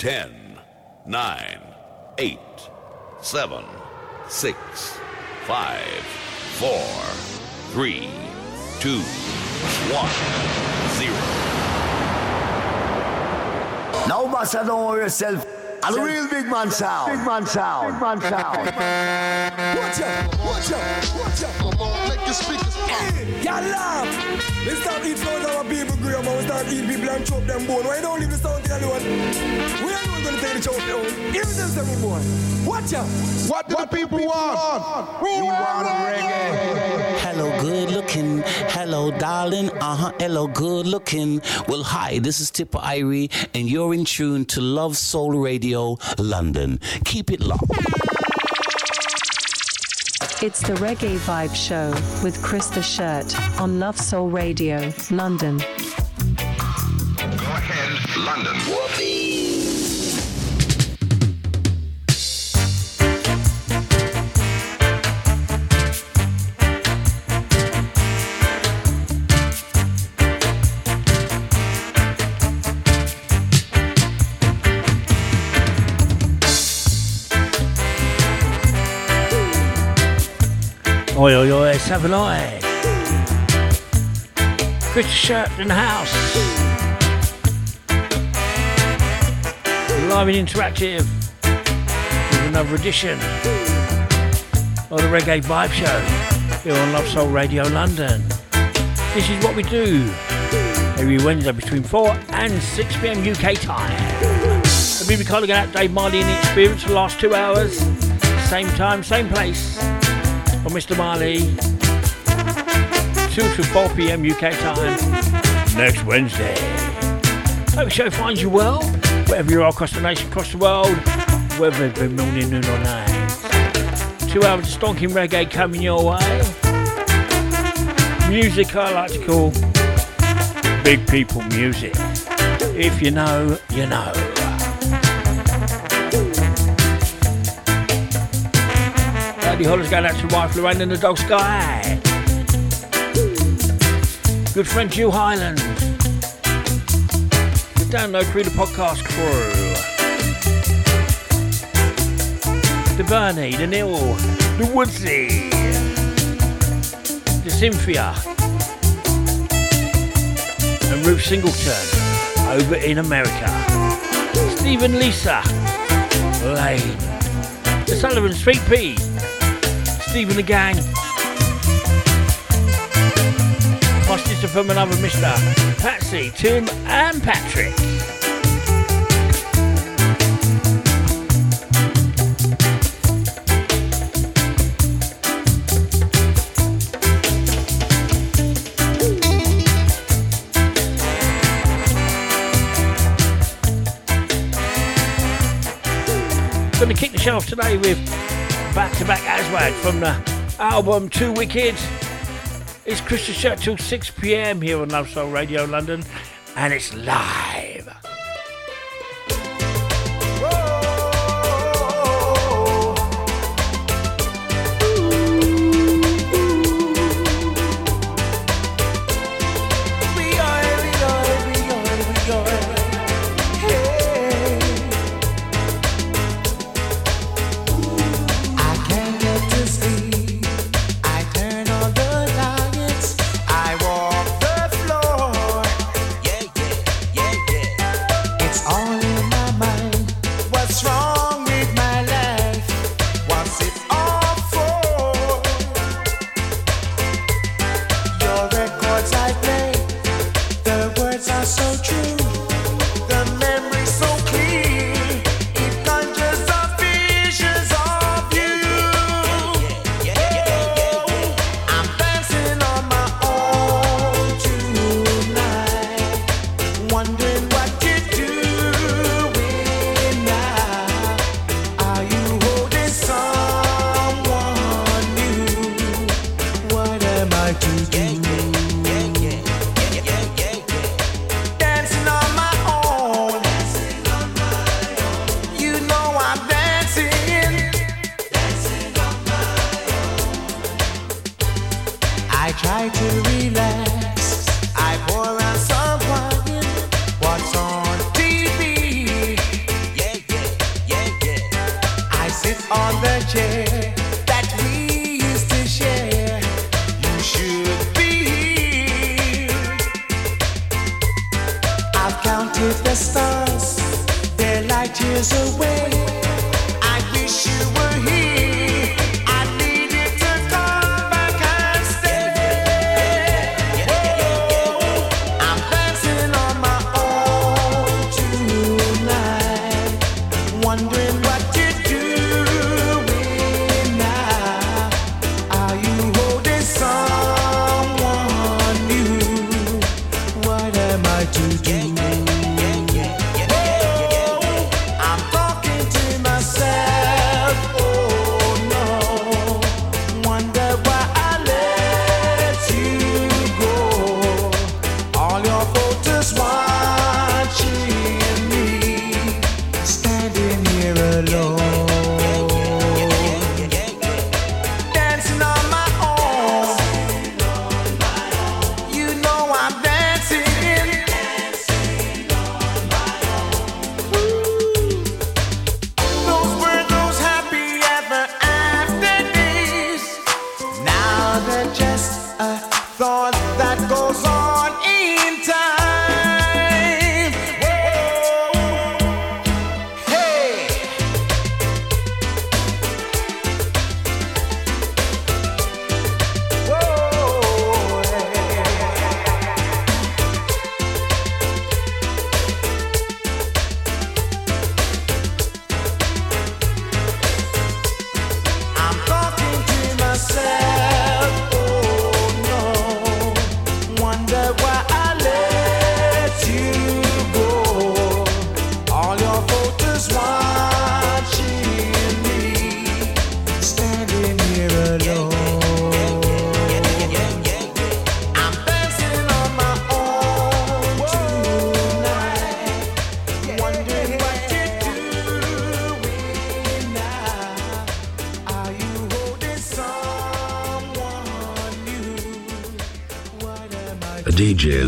10, 9, 8, 7, 6, 5, 4, 3, 2, 1, 0. Now, Master, don't worry yourself. And the real big man sound. Big man sound. Big man sound. Watch out, watch out, watch out. Come on, make your speakers pop. Y'all laugh. We start eat flows our people grow but we start eat people and chop them bone. Why don't leave the sound thing alone? We are gonna take the chop down. Give them some boy. Watch out. What do what the people, people want? want? We, we want, want reggae. Hello, good looking. Hello, darling. Uh huh. Hello, good looking. Well, hi, this is Tipper Irie, and you're in tune to Love Soul Radio London. Keep it locked. It's the Reggae Vibe Show with Chris the Shirt on Love Soul Radio, London. Oi, oi, oi, let's. Chris Shirt in the house. Live and interactive with another edition of the Reggae Vibe Show here on Love Soul Radio London. This is what we do every Wednesday between 4 and 6 pm UK time. I've been calling out Dave Marley and the Experience for the last two hours. Same time, same place for Mr. Marley. 2 to 4 pm UK time next Wednesday. Hope the show finds you well, wherever you are across the nation, across the world, whether it's been morning, noon, or night. Two hours of stonking reggae coming your way. Music I like to call big people music. If you know, you know. Early Hollis going out to wife Lorraine and the dog Sky. Good friend Jill Highland. The Download Crew, the podcast crew. The Bernie, the Neil, the Woodsy, the Cynthia, and Ruth Singleton over in America. Stephen Lisa, Lane, the Sullivan Street P. Stephen the Gang. My sister from another Mr. Patsy, Tim, and Patrick. Gonna kick the show off today with to back Aswad from the album Too Wicked. It's Chris the Shirt till 6 pm here on Love Soul Radio London, and it's live.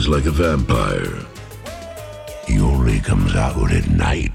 like a vampire. He only comes out at night.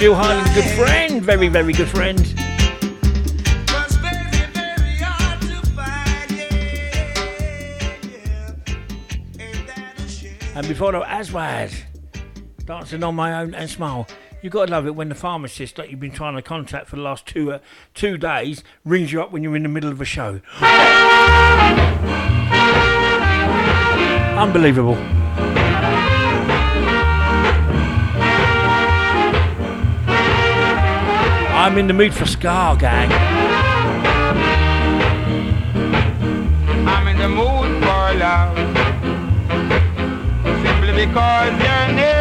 Jill Harlan, good friend, very, very good friend. And before that, Aswad, dancing on my own and smile. You've gotta love it when the pharmacist that you've been trying to contact for the last two uh, two days rings you up when you're in the middle of a show. Unbelievable. I'm in the mood for Ska Gang. I'm in the mood for love. Simply because you're near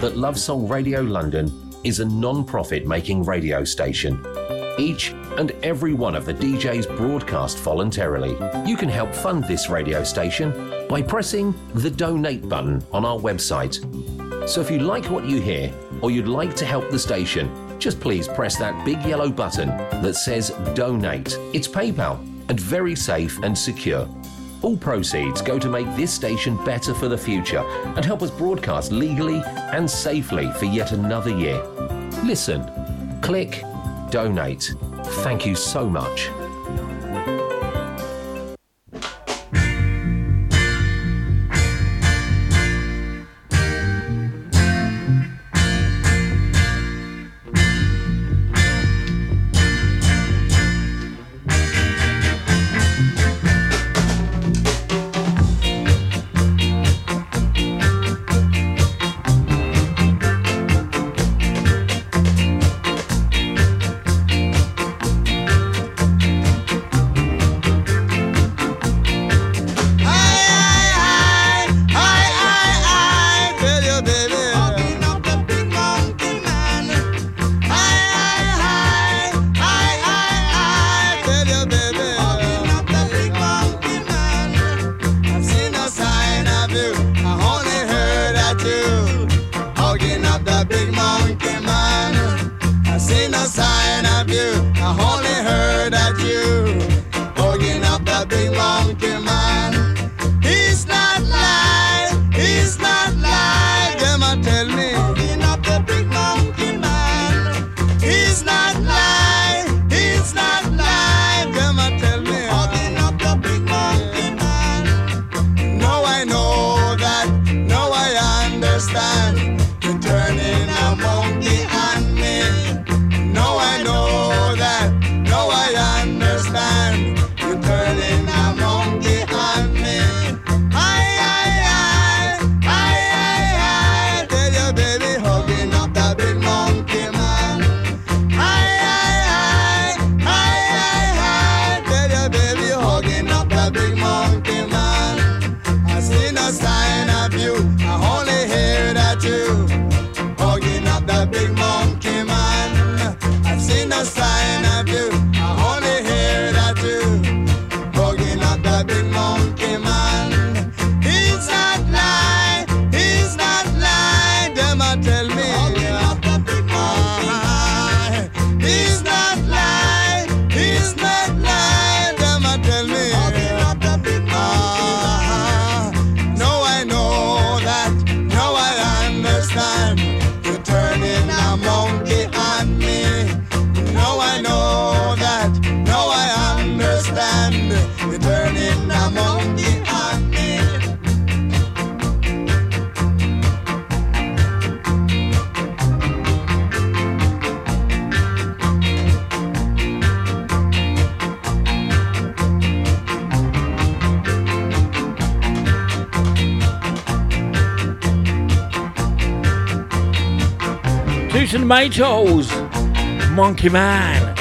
that Love Soul Radio London is a non profit making radio station? Each and every one of the DJs broadcast voluntarily. You can help fund this radio station by pressing the donate button on our website. So if you like what you hear or you'd like to help the station, just please press that big yellow button that says donate. It's PayPal and very safe and secure. All proceeds go to make this station better for the future and help us broadcast legally and safely for yet another year. Listen, click, donate. Thank you so much. Tomatoes, Monkey Man.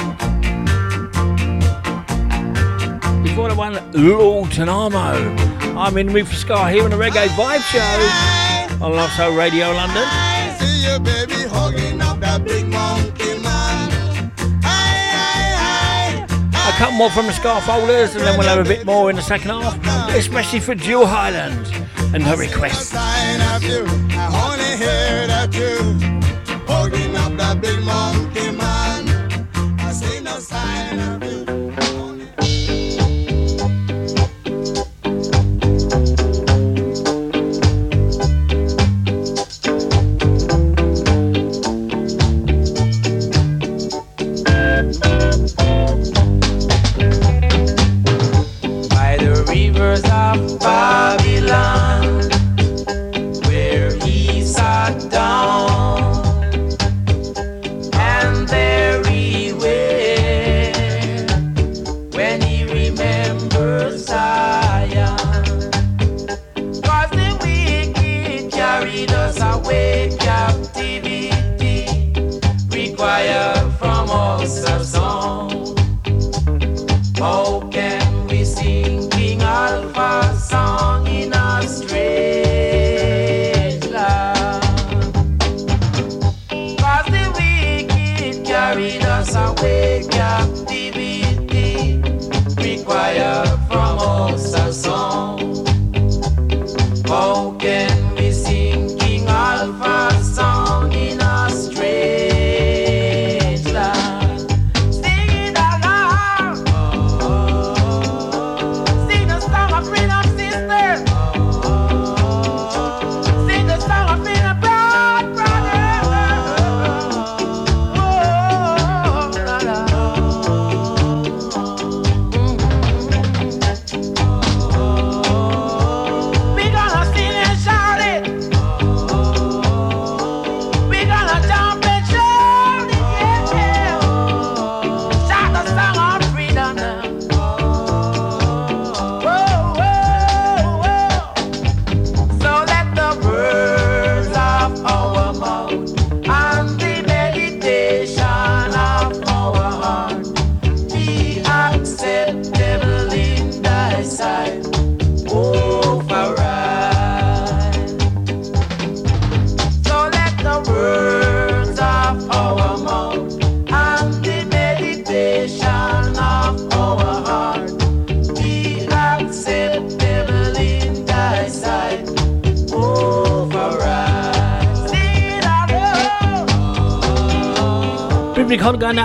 Before the one, Lord Tanamo. I'm in with Ska here on the Reggae Vibe Show on Love Soul Radio London. See you, baby, hugging up that big monkey man. A couple more from the Ska folders, and then we'll have a bit more in the second half, especially for Jewel Highland and her request.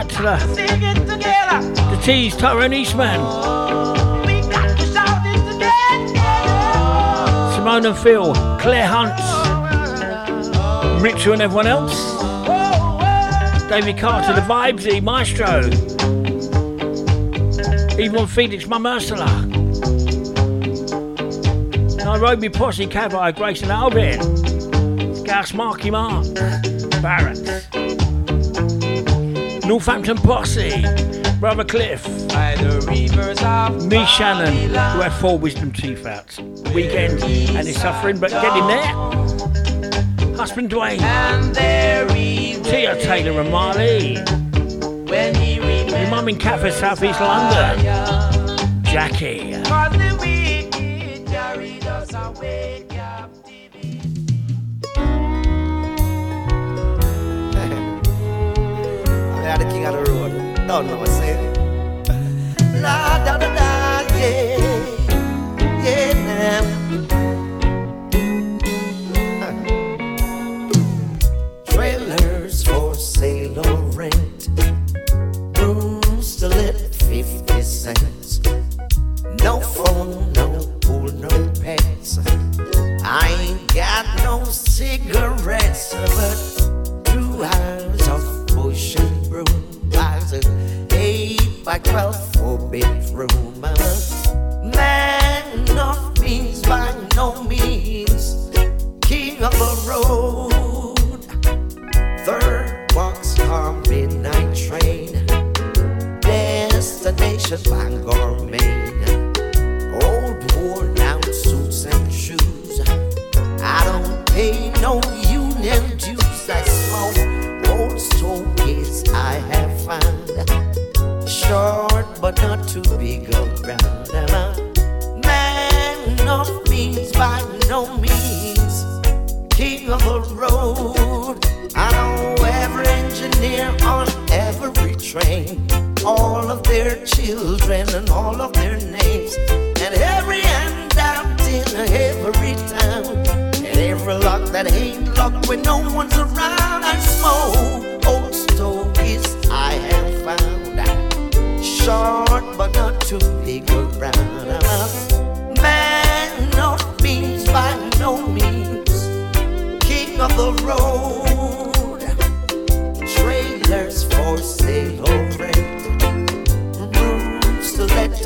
out the, T's, Tyrone Eastman. Simone and Phil, Claire Hunt, Richard and everyone else. David Carter, the Vibesy, Maestro. Yvonne Felix, I Ursula. Nairobi Posse, Cavalier, Grace and Albin. Gas, Marky Mark. Barrett. Northampton Posse, Brother Cliff, me Shannon, who had four wisdom teeth out. Weekend and he's suffering, but get him there. Husband Dwayne, Tia Taylor and Marley, your mum in Catford, South East London, Jackie. Oh no.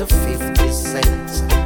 50 cents.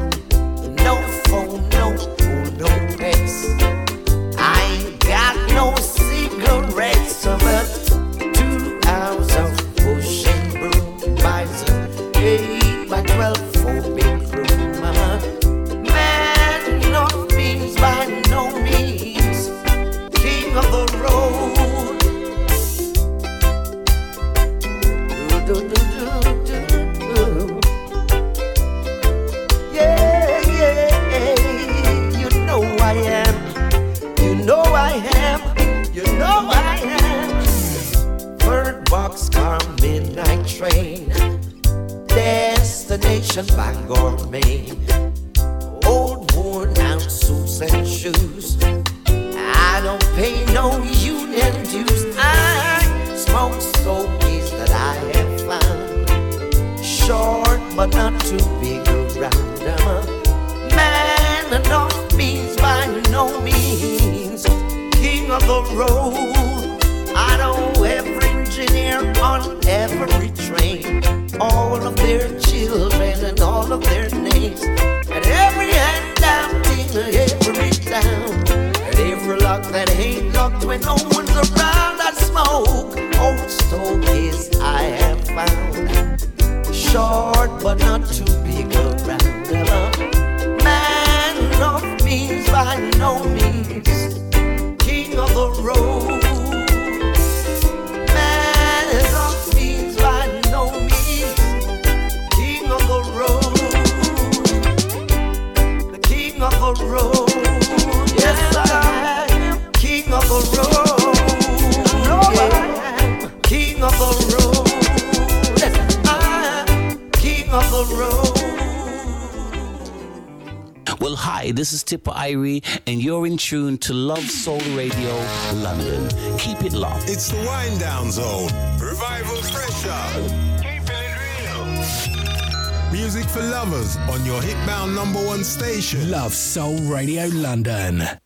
To Love Soul Radio London. Keep it locked. It's the wind down zone. Revival pressure. Keeping it real. Music for lovers on your hitbound number one station. Love Soul Radio London.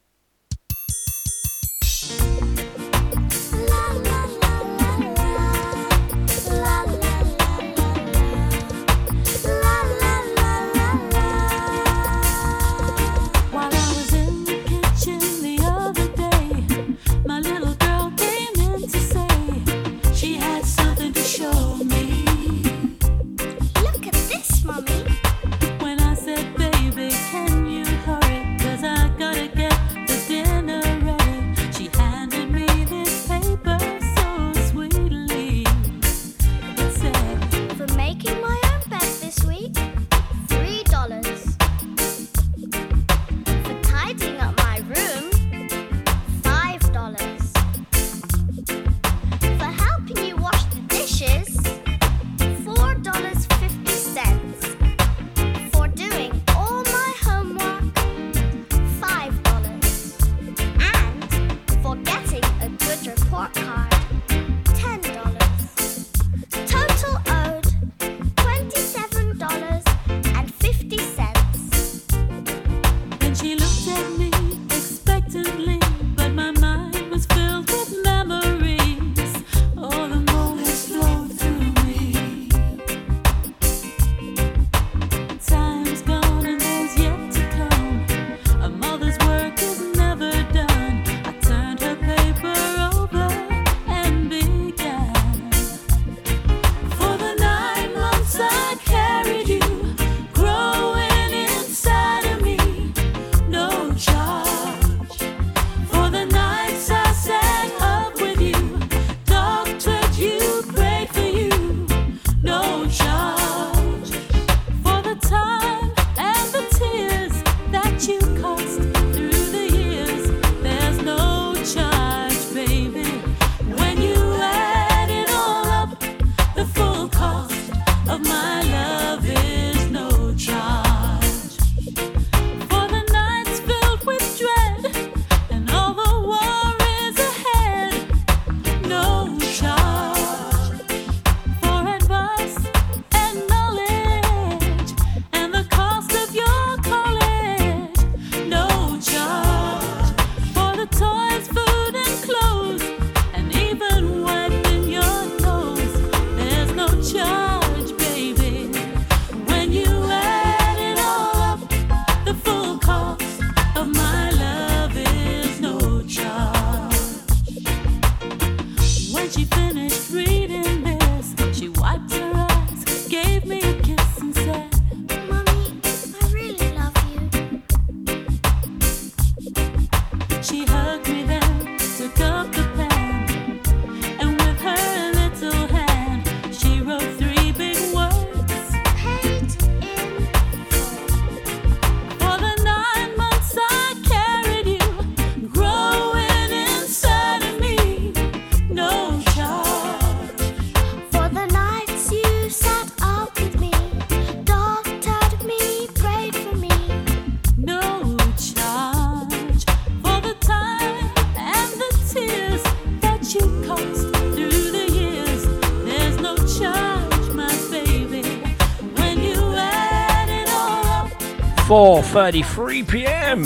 Four thirty-three p.m.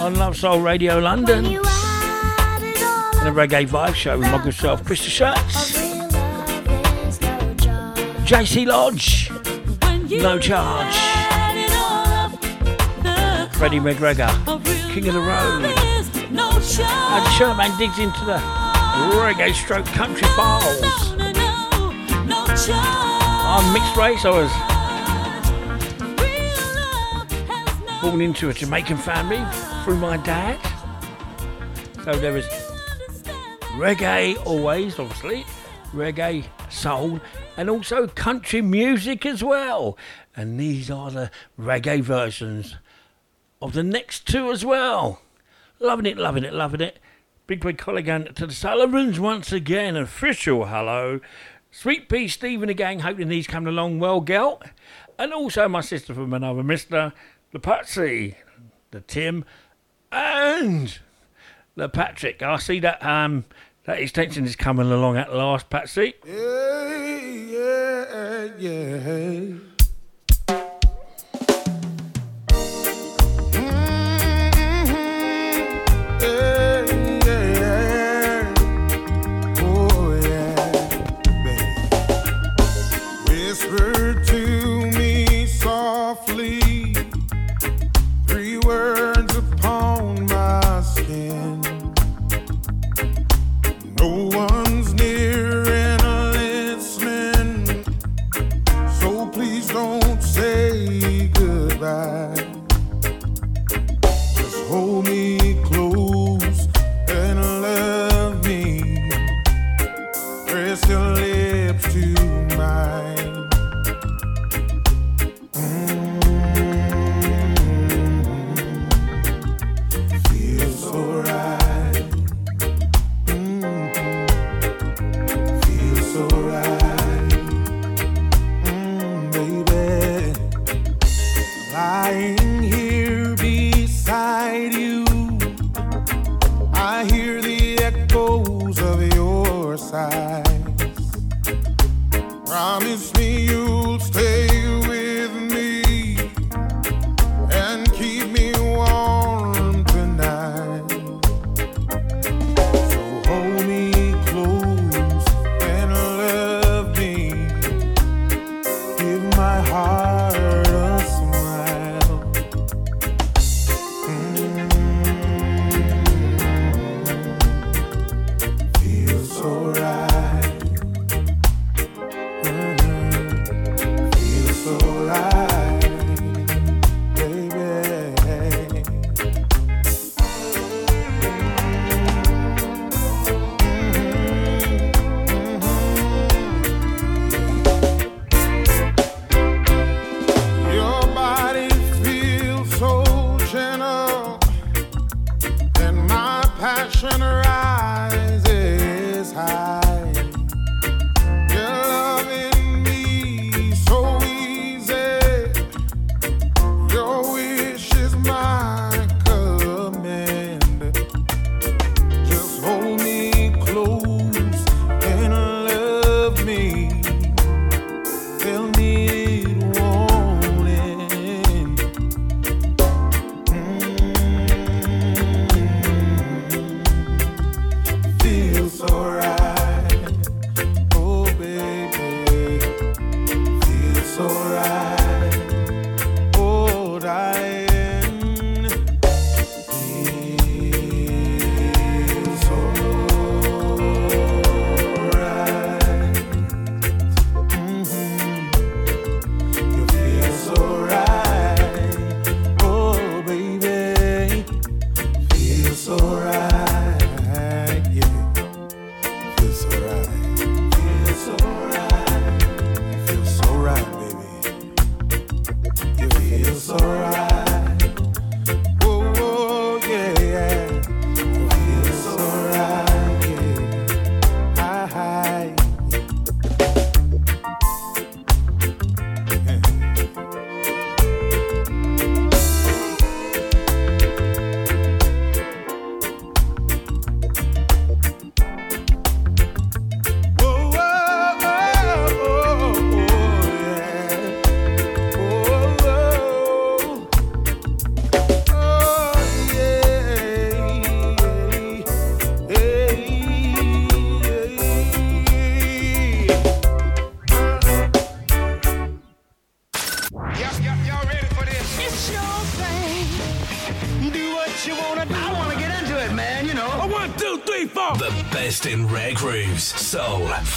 on Love Soul Radio London. And a reggae vibe show with myself, Chris the Shirt. JC Lodge, no charge. Freddie McGregor, King of the Road. And Sherman digs into the reggae stroke country files. I'm mixed race, I was born into a Jamaican family through my dad. So there was reggae always, obviously, reggae, soul, and also country music as well. And these are the reggae versions of the next two as well. Loving it, loving it, loving it. Big big colleague to the Sullivans once again. Official hello. Sweet Pea Stephen gang, hoping he's coming along well, Gelt. And also my sister from another mister, the Patsy, the Tim, and the Patrick. I see that um that extension is coming along at last, Patsy. Yeah, yeah, yeah.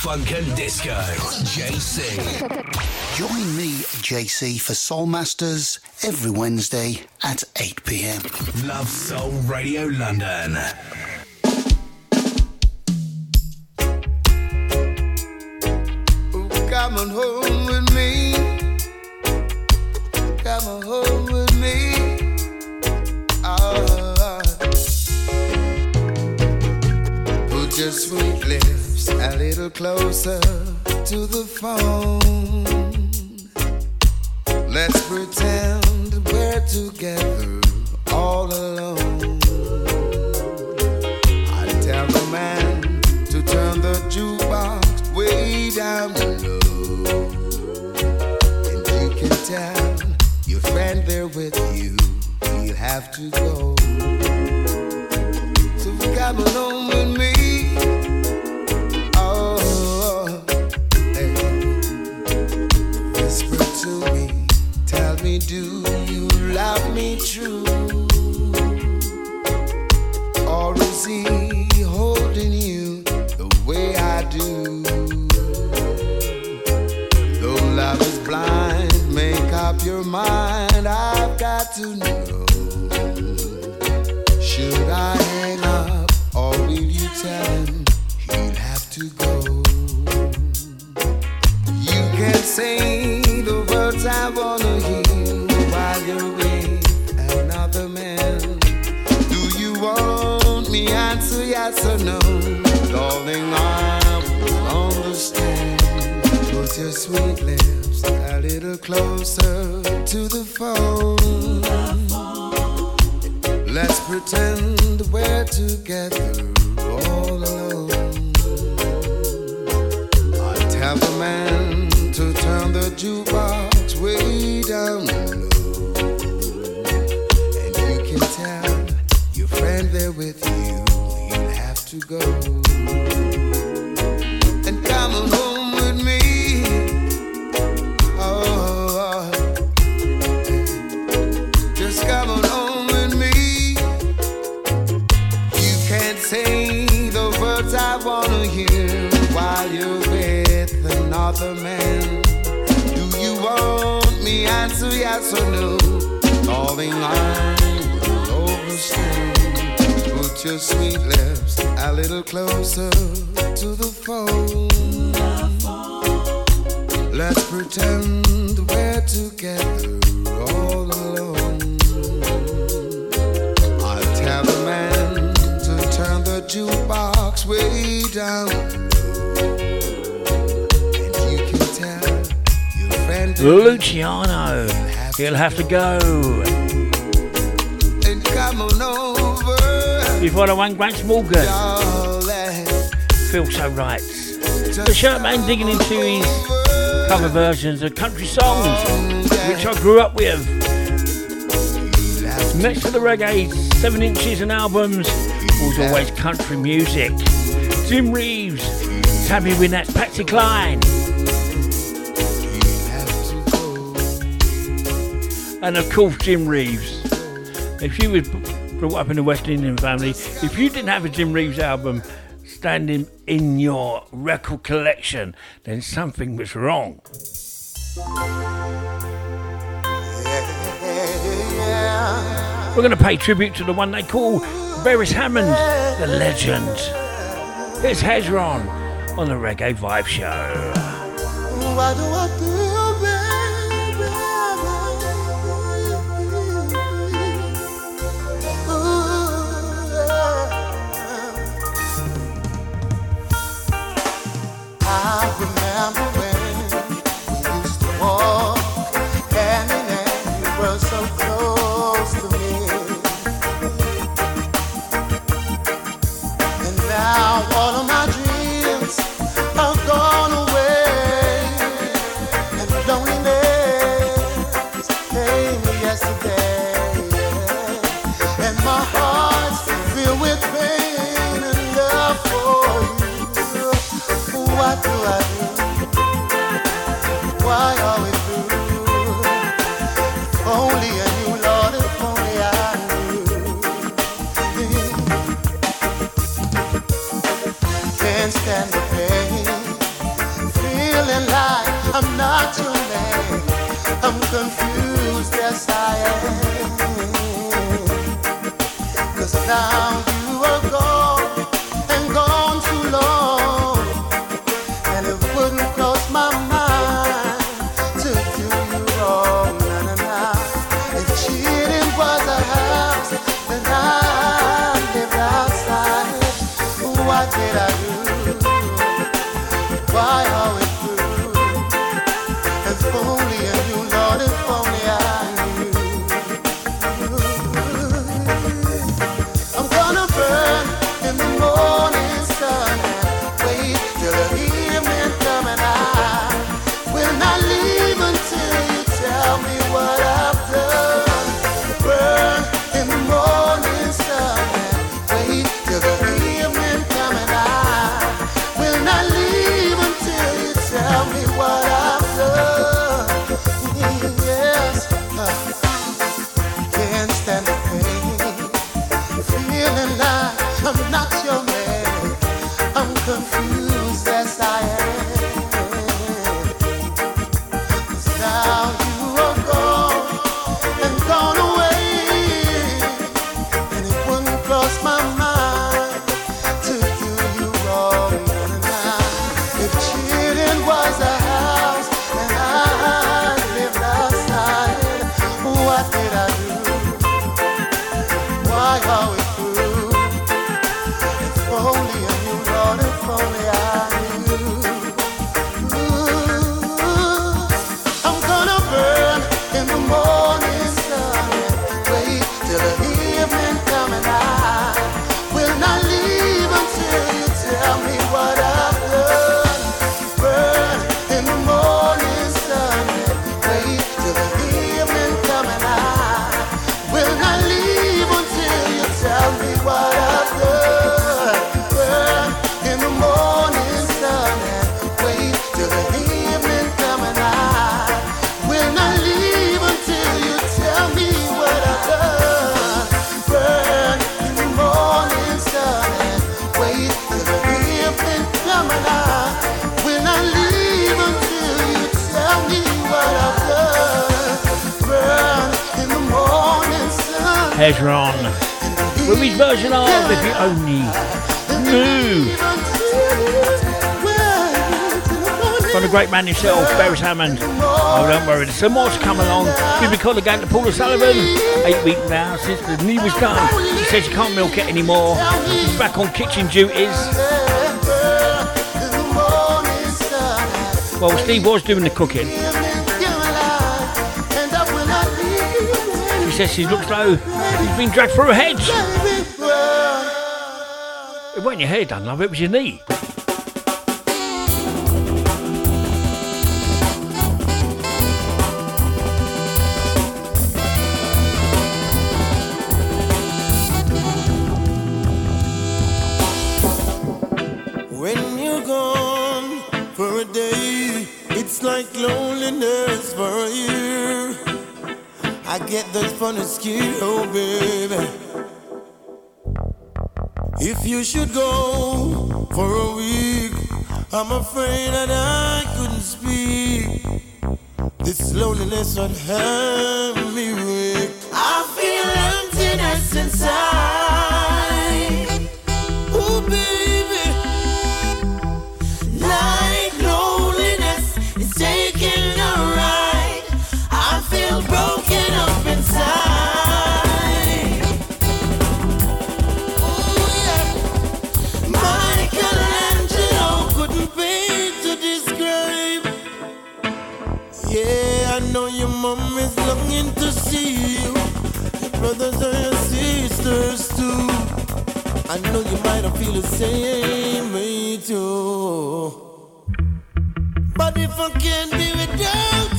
Funk and disco. JC. Join me, JC, for Soul Masters every Wednesday at 8 pm. Love Soul Radio London. Come on home little closer to the phone. Let's pretend we're together all alone. I tell the man to turn the jukebox way down low. And you can tell your friend there with you, he'll have to go. So come along do you love me true? Or is he holding you the way I do? Though love is blind, make up your mind. I've got to know. Should I hang up or will you tell him he'll have to go? You can say the words I wanna hear no? Darling, I will understand. Your sweet lips a little closer to the phone. Let's pretend we're together all alone. I tell the man to turn the jukebox way down low. And you can tell your friend with you, to go. And come home with me. Oh, oh, just come home with me. You can't say the words I wanna hear while you're with another man. Do you want me answer yes or no? Darling, I will overstand. Put your sweet lips a little closer to the phone. Let's pretend we're together all alone. I tell the man to turn the jukebox way down. And you can tell your friend Luciano. He'll have to go. Before the one Grant Morgan. Darling, Feel so right. The shirt man digging into his cover versions of country songs, which I grew up with. Next to the reggae, seven inches and albums, was always country music. Jim Reeves, Tammy Wynette, Patsy Cline. And of course, Jim Reeves. If you was brought up in a West Indian family, if you didn't have a Jim Reeves album standing in your record collection, then something was wrong. We're going to pay tribute to the one they call Beres Hammond, the legend. It's Hezron on the Reggae Vibe Show. Man yourself, Beres Hammond. Oh, don't worry, there's some more to come along. We've been calling again to Paula Sullivan. Eight weeks now since the knee was done. She says she can't milk it anymore. She's back on kitchen duties. Well, Steve was doing the cooking. She says she looks low. He's been dragged through a hedge. It wasn't your hair done, love, it was your knee. Those funny oh baby. If you should go for a week, I'm afraid that I couldn't speak. This loneliness would have mom is longing to see you. Brothers and your sisters too. I know you might have feel the same way too. But if I can't be without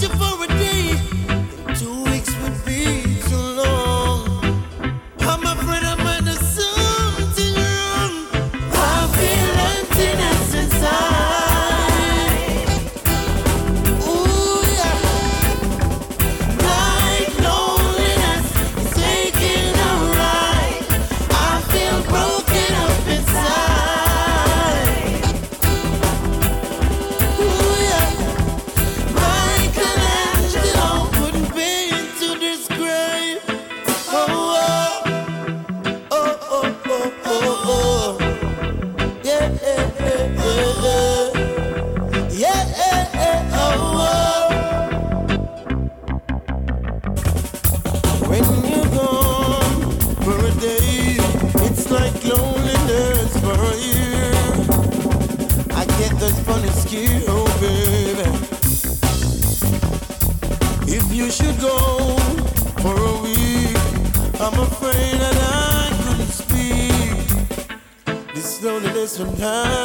loneliness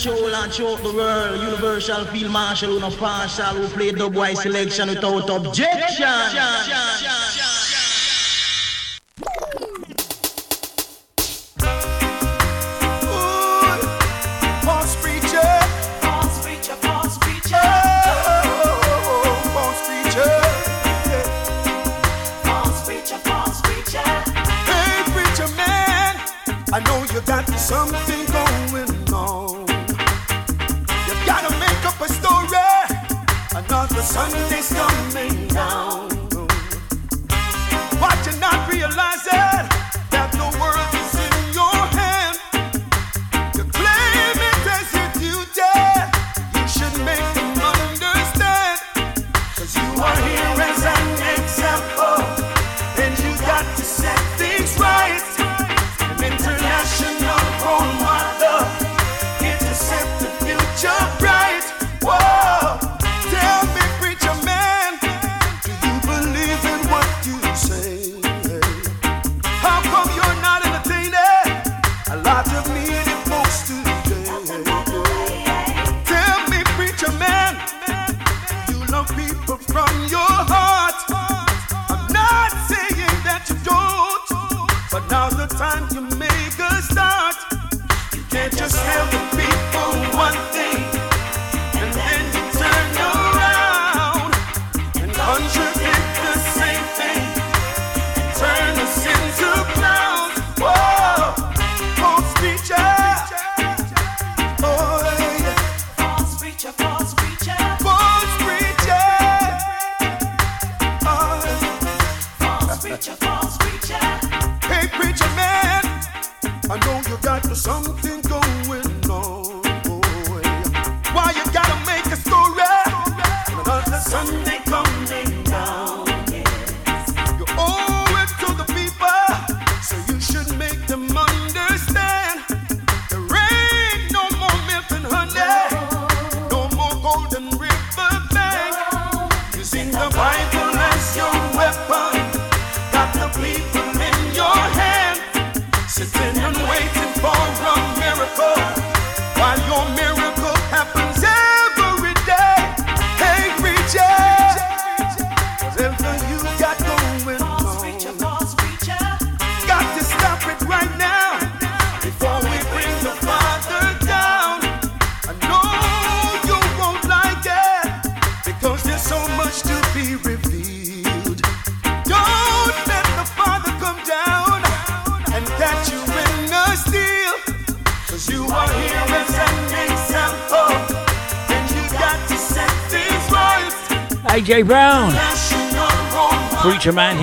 control and choke the world. Universal field marshal, who no partial, who play dubwise selection without objection.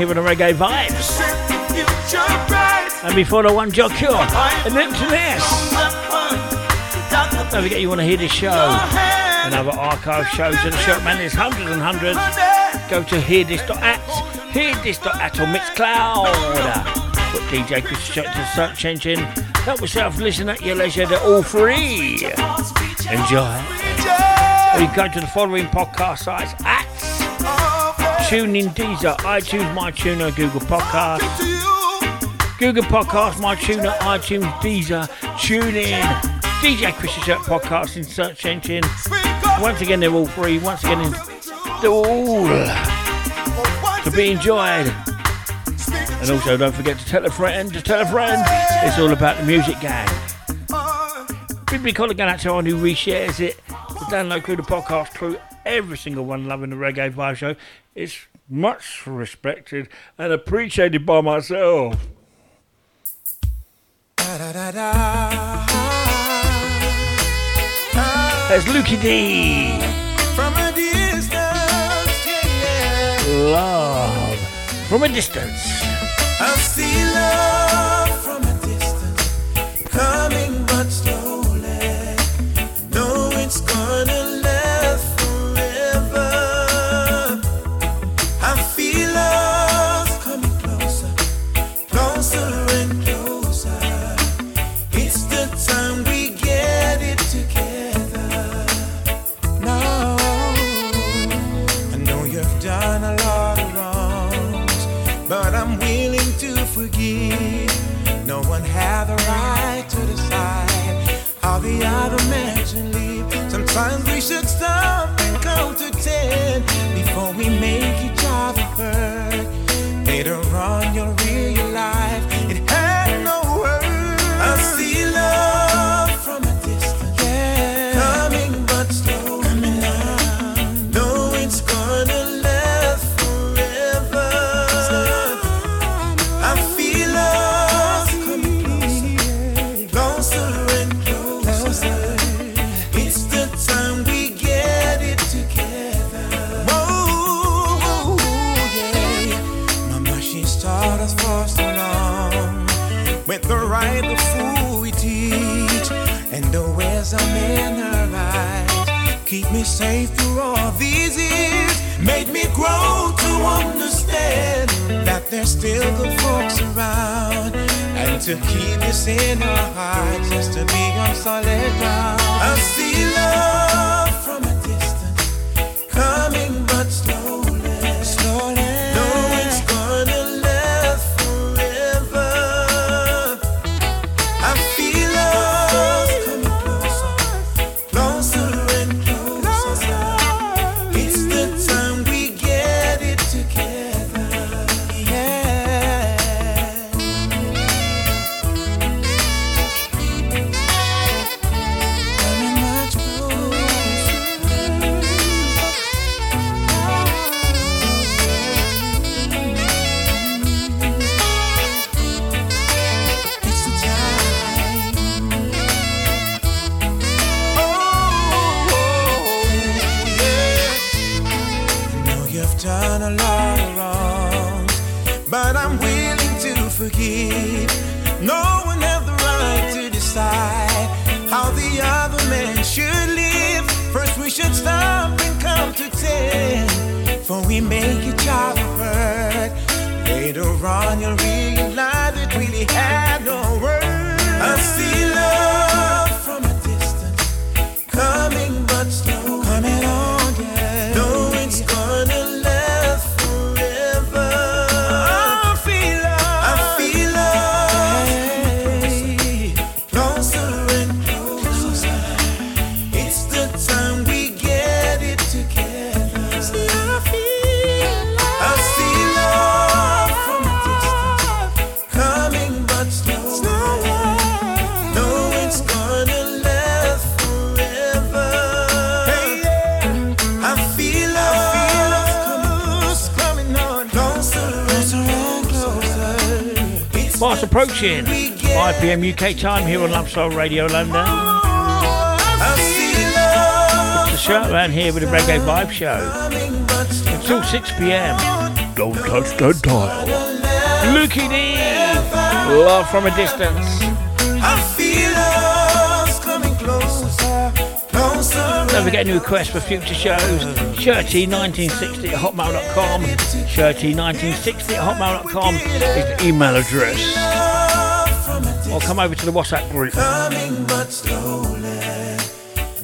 With the reggae vibes. And before the one Jah Cure, and this. Don't forget you want to hear this show and other archive shows the show. Man, there's hundreds and hundreds. Go to hearthis.at, hearthis.at or Mixcloud. Put DJ Chris to search engine. Help yourself listen at your leisure. They're all free. Enjoy. Or you go to the following podcast sites at TuneIn, Deezer, iTunes, MyTuner, Google Podcast, Google Podcast, MyTuner, iTunes, Deezer, TuneIn, DJ Chris Shirt Podcast in search engine. Once again, they're all free. Once again, they're all to be enjoyed. And also, don't forget to tell a friend, to tell a friend. It's all about the music gang. Big big call again out to anyone who reshares it. The download crew, the podcast crew, every single one loving the Reggae Vibe Show. It's much respected and appreciated by myself. There's Lukie D. From a distance, yeah, yeah. Love from a distance. I see love we make each other hurt. Later on, you'll To understand that there's still good folks around. And to keep this in our hearts just to be on solid ground. I see love from Later on, you'll realize it really had approaching 5 pm UK time here on Love Soul Radio London. It's the shirt man here with the Reggae Vibe Show. Until 6 pm. Don't touch the dial. Looking in. Love from a distance. I feel love's coming closer, closer. Don't forget any requests for future shows. Shirty1960 at hotmail.com. Shirty1960 at hotmail.com is the email address. Or come over to the WhatsApp group. Coming but slowly.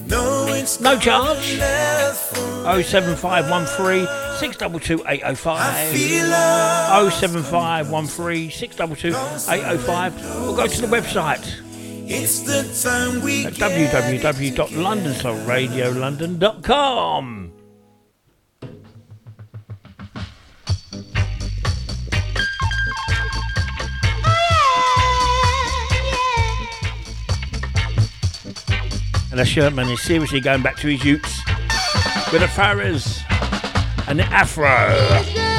No, charge. last forever. 07513 622 805. 07513 622 805. Or go to the website It's the time we at www.londonsoulradiolondon.com. And the shirtman is seriously going back to his roots with the Farrahs and the Afro.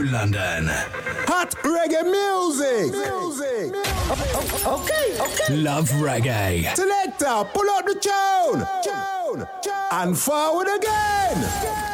Radio London. Hot reggae music. Music. Okay, okay. Love reggae. Selector, pull out the tune. Tune. And forward again. again, again,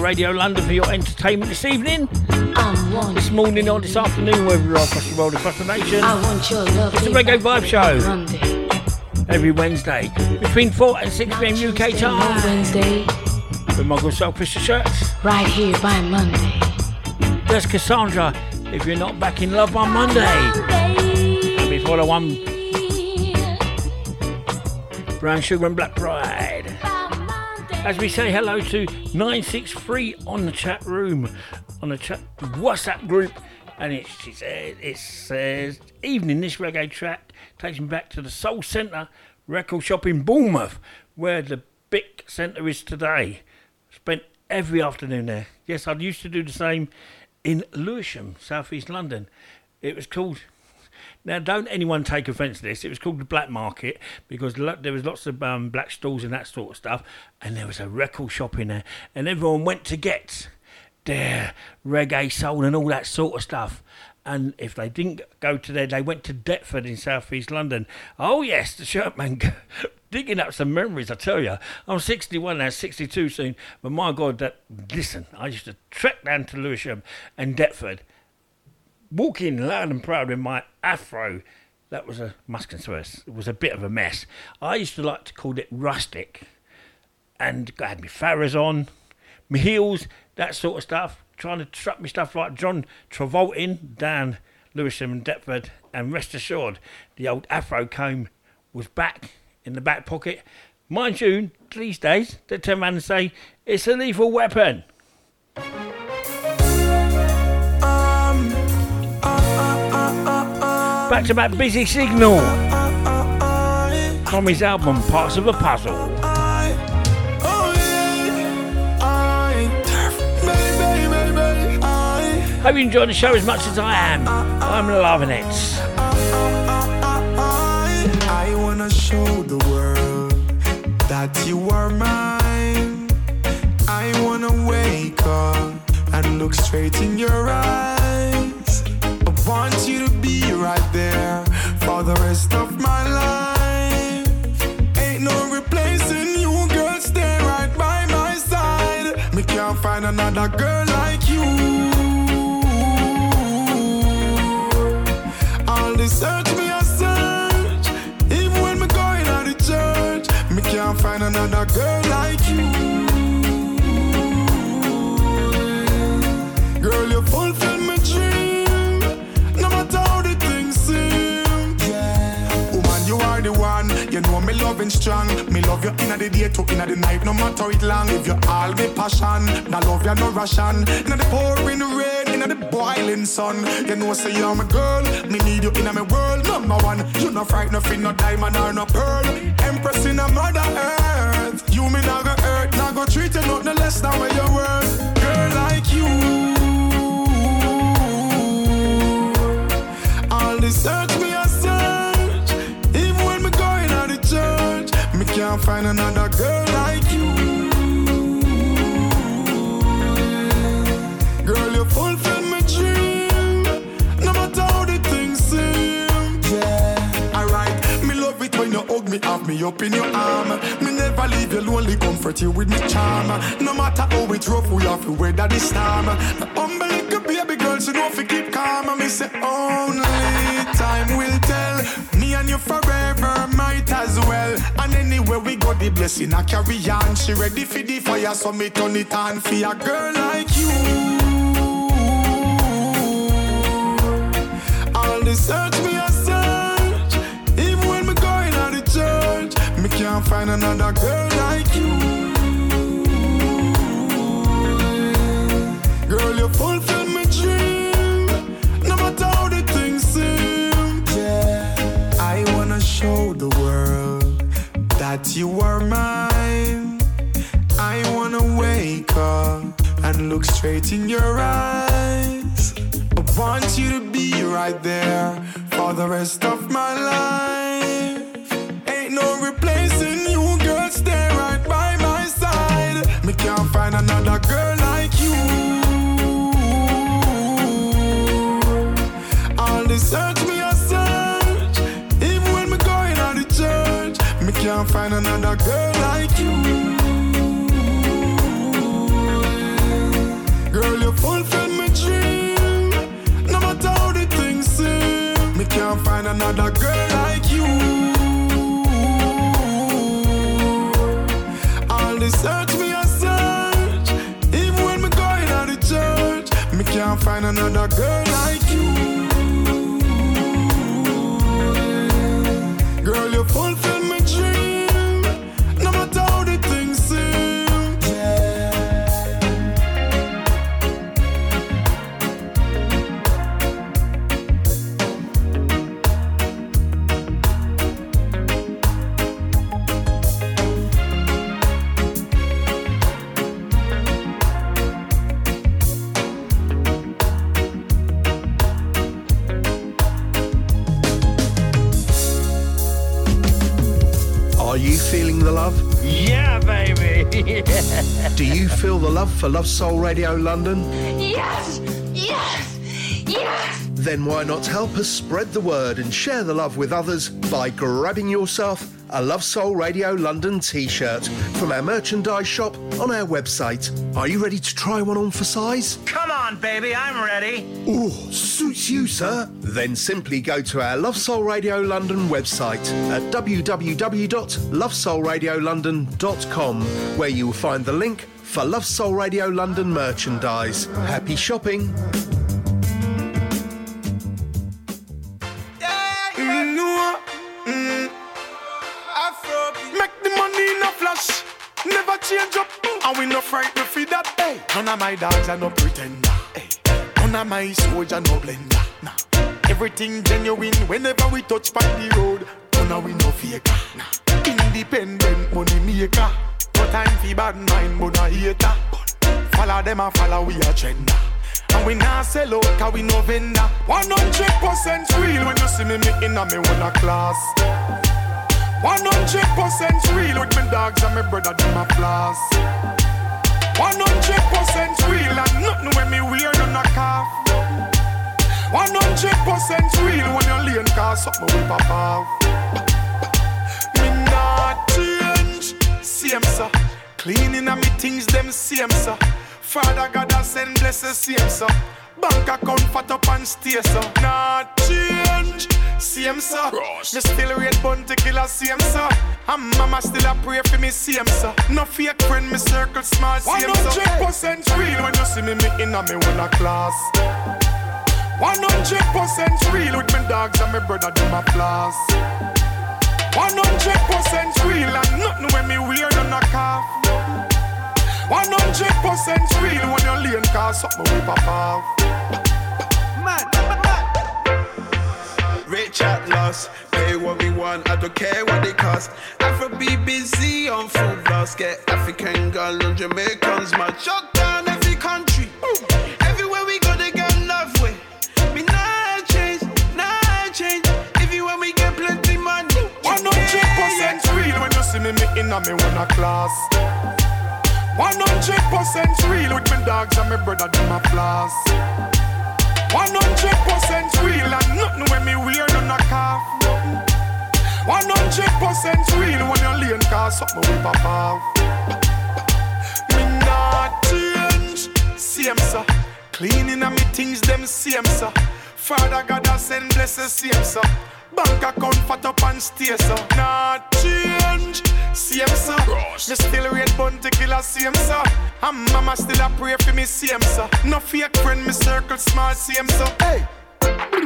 Radio London for your entertainment this evening, this morning or this afternoon, wherever you are across the world, across the nation. I want your love. It's a Reggae Vibe Show every Wednesday between 4 and 6 pm UK time. Wednesday. With my good self, Mr. Shirts. Right here by Monday. There's Cassandra. If you're not back in love on Monday. And before the one, Brown Sugar and Black Pride as we say hello to 963 on the chat room, on the chat WhatsApp group. And it, it, says, it says, evening, this reggae track takes me back to the Soul Centre record shop in Bournemouth, where the big centre is today. Spent every afternoon there. Yes, I used to do the same in Lewisham, southeast London. It was called now, don't anyone take offence to this. It was called the black market because there was lots of um, black stalls and that sort of stuff, and there was a record shop in there, and everyone went to get their reggae, soul, and all that sort of stuff. And if they didn't go to there, they went to Deptford in southeast London. Oh yes, the Shirtman digging up some memories. I tell you, I'm 61 now, 62 soon. But my God, that listen, I used to trek down to Lewisham and Deptford, walking loud and proud with my afro. That was a must confess, it was a bit of a mess. I used to like to call it rustic, and I had my Farahs on, my heels, that sort of stuff, trying to trap me stuff like John Travolting down Lewisham and Deptford. And rest assured, the old afro comb was back in the back pocket. Mind you, these days, they turn around and say it's a lethal weapon. Back to that busy signal from his album Parts of a Puzzle. Hope you enjoy the show as much as I am. I'm loving it. I wanna show the world that you are mine. I wanna wake up and look straight in your eyes. I want you to right there for the rest of my life. Ain't no replacing you, girl. Stay right by my side. Me can't find another girl like you. All the search me a search. Even when me going out of church, me can't find another girl like you. Me loving strong. Me love you inna the day to inna the night. No matter it long. If you all me passion, na love you no ration. Inna the pouring rain, inna the boiling sun. You know say you're my girl. Me need you inna my world. Number one, you no fright nothing, no diamond or no pearl. Empress in a mother earth. You me not go hurt, not go treat you nothing less than what you're worth. Girl like you. All the search me can't find another girl like you. Girl, you fulfill my dream. No matter how the things seem. Yeah. Alright, me love it when you hug me, have me up in your arm. Me never leave you lonely, comfort you with me charm. No matter how it's rough, we have to weather the storm. The humble little baby girl, she know if you keep calm. And me say only time will tell. And you forever might as well. And anywhere we go, the blessing I carry on. She ready for the fire, so me turn it on for a girl like you. All the search me a search. Even when me going out of church, me can't find another girl like you. Girl, you fulfill that you are mine. I wanna wake up and look straight in your eyes. I want you to be right there for the rest of my life. Ain't no replacing you, girl. Stay right by my side. Me can't find another girl can't find another girl like you. Girl, you fulfill my dream. No matter how the things seem, me can't find another girl like you. All the search me a search. Even when me going out of church, me can't find another girl like you. Girl, you fulfill feel the love for Love Soul Radio London? Yes! Yes! Yes! Then why not help us spread the word and share the love with others by grabbing yourself a Love Soul Radio London t shirt from our merchandise shop on our website. Are you ready to try one on for size? Come on, baby, I'm ready. Oh, suits you, sir. Then simply go to our Love Soul Radio London website at www.lovesoulradiolondon.com where you will find the link for Love Soul Radio London merchandise. Happy shopping. Mm, no, mm. Make the money in a flash, never change up, and we no frightened for that. Hey, none of my dogs are no pretender. Hey, none of my soldier no blender. Nah, everything genuine whenever we touch by the road. None of we no faker. Nah, independent money maker. Time for bad mind, but no hater. Follow them and follow we agenda. And we not sell out cause we no vendor. 100% real when you see me, me in a me one a class 100% real with me dogs and me brother them a floss. 100% real and nothing when me wear none a cough 100% real when you lean cause something we pop off same sir. Cleaning and me things them same sir. Father God has send blessings same sir. Bank account fat up and stay sir. Not change, same sir. Me still rate bounty killer same sir. And mama still a pray for me same sir. No fake friend me circle small same sir. 100% real when you see me me in a me one a class? 100% real with me dogs and me brother them a floss 100% real and nothing when me wear none a cough 100% real when you lean cause something we pop off Man, Rich at loss, pay what we want, I don't care what it cost. Afro be busy on food loss, get African girl and Jamaicans, man. Shut down every country, everywhere when you see me me in a me one a class 100% real with me dogs and me brother them a class. 100% real and nothing when me wear none a cough 100% real when you lean cause something we pop off. Me not change, same sir. Cleaning and me things them same sir. Father God has send blessings same sir Bank account fat up and stay so. Not change, same sir Me still rate bounty killer same sir And mama still a pray for me same sir No fake friend me circle small same sir Hey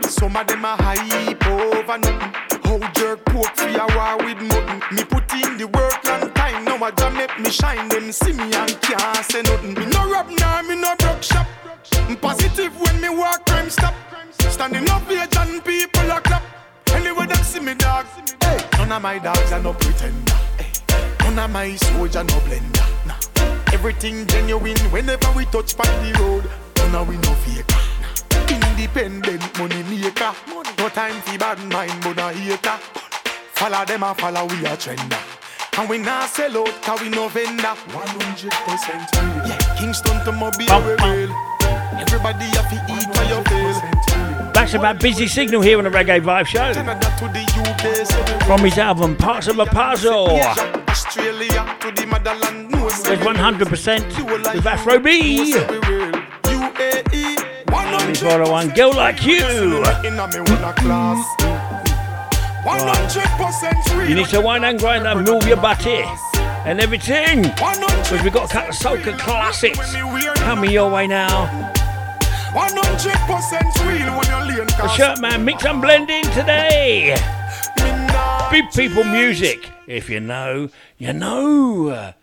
some of them a hype over nothing. How jerk poke for a war with nothing. Me put in the work long time. Now a jam make me shine. Them see me and can't say nothing. Me no rap now, me no broke shop. I'm positive when me walk, crime stop. Standing up here, and people a clap. Anyway, them see me dog. Hey, none of my dogs are no pretender. Hey, none of my soldier no blender. Nah, everything genuine whenever we touch by the road. None of we no fake. Independent money maker. No time for bad mind, but a hater. Follow them and follow we a trender. And we not sell out, cause we no vendor. 100% real. Yeah, Kingston to Mobile, we real. Everybody have to eat for your bill. That's about busy signal here on the Reggae Vibe Show. Canada to the UK, so we From his album Parts of a Puzzle. Australia to the motherland. No, There's 100% with Afro B. UAE. This one, one girl like you. In a me one a class. 100% You need to wind and grind and move your body and everything. Because we've got a couple of soca classics coming your way now. 100% real when you lean The shirt man mix and blending today. Big people music. If you know, you know.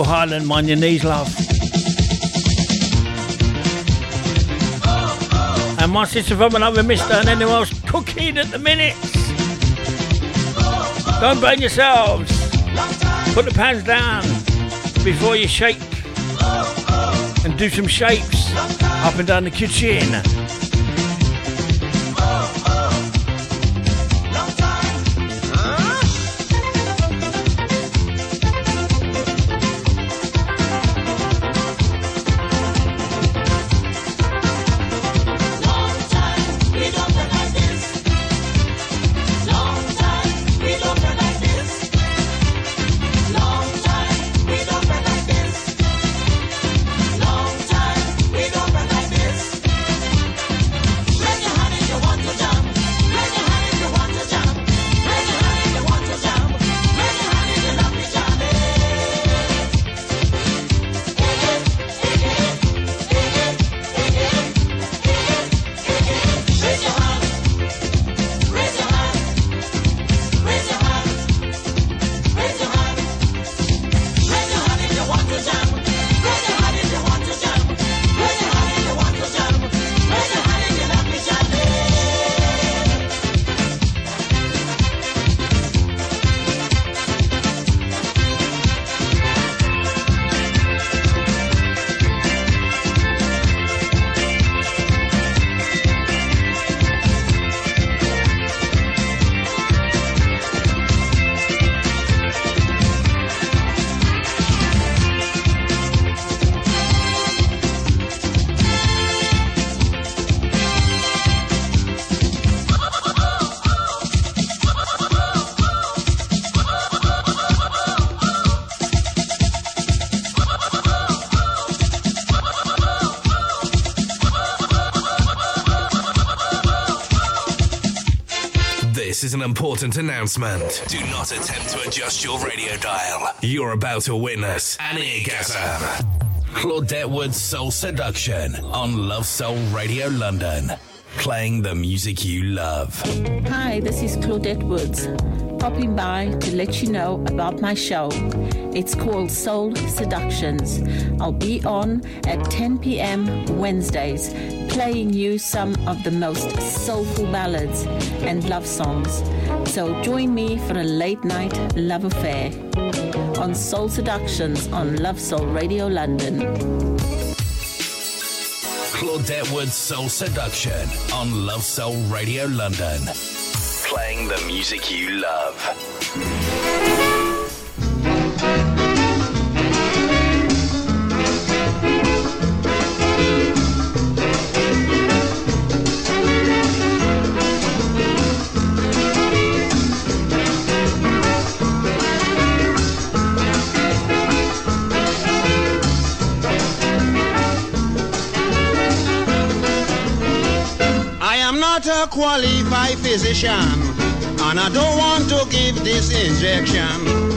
Jill Highland, mind your knees, love. And my sister from another mister and anyone else cooking at the minute. Don't burn yourselves. Put the pans down before you shake and do some shapes up and down the kitchen. This is an important announcement. Do not attempt to adjust your radio dial. You're about to witness an eargasm. Claudette Wood's Soul Seduction on Love Soul Radio London. Playing the music you love. Hi, this is Claudette Woods, popping by to let you know about my show. It's called Soul Seductions. I'll be on at 10 p.m. Wednesdays, playing you some of the most soulful ballads and love songs. So join me for a late night love affair on Soul Seductions on Love Soul Radio London. Claudette Wood's Soul Seduction on Love Soul Radio London. Playing the music you love. Qualified physician, and I don't want to give this injection.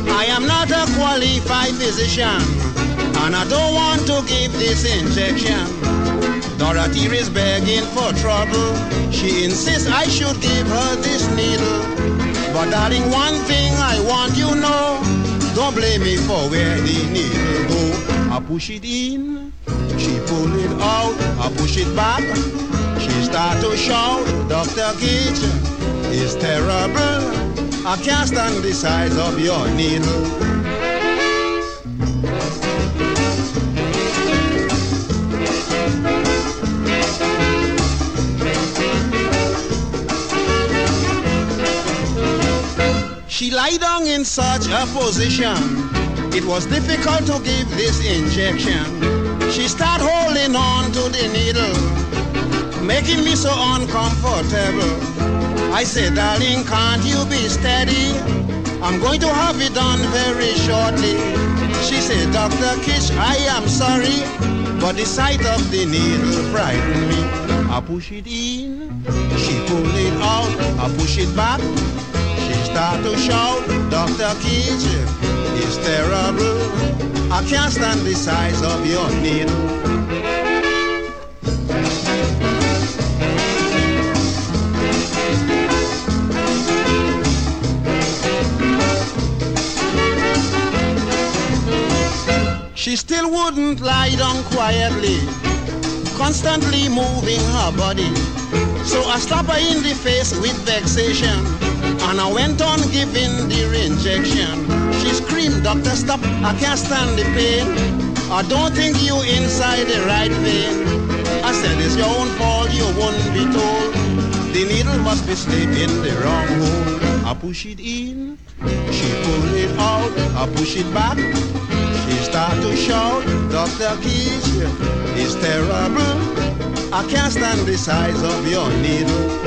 I am not a qualified physician, and I don't want to give this injection. Dorothy is begging for trouble. She insists I should give her this needle. But darling, one thing I want you know, don't blame me for where the needle go. I push it in, she pull it out, I push it back. Start to shout, Dr. Kitch, it's terrible. I can't stand the size of your needle. She lay down in such a position. It was difficult to give this injection. She start holding on to the needle making me so uncomfortable. I said, darling, can't you be steady? I'm going to have it done very shortly. She said, Dr. Kitch, I am sorry, but the sight of the needle frightened me. I push it in, she pull it out, I push it back. She start to shout, Dr. Kitch, it's terrible. I can't stand the size of your needle. Wouldn't lie down quietly, constantly moving her body. So I slapped her in the face with vexation, and I went on giving the injection. She screamed, Doctor, stop, I can't stand the pain. I don't think you inside the right vein. I said, it's your own fault, you won't be told. The needle must be slipped in the wrong hole. I push it in, she pull it out, I push it back. She start to shout, Dr. Kitch, it's terrible. I can't stand the size of your needle.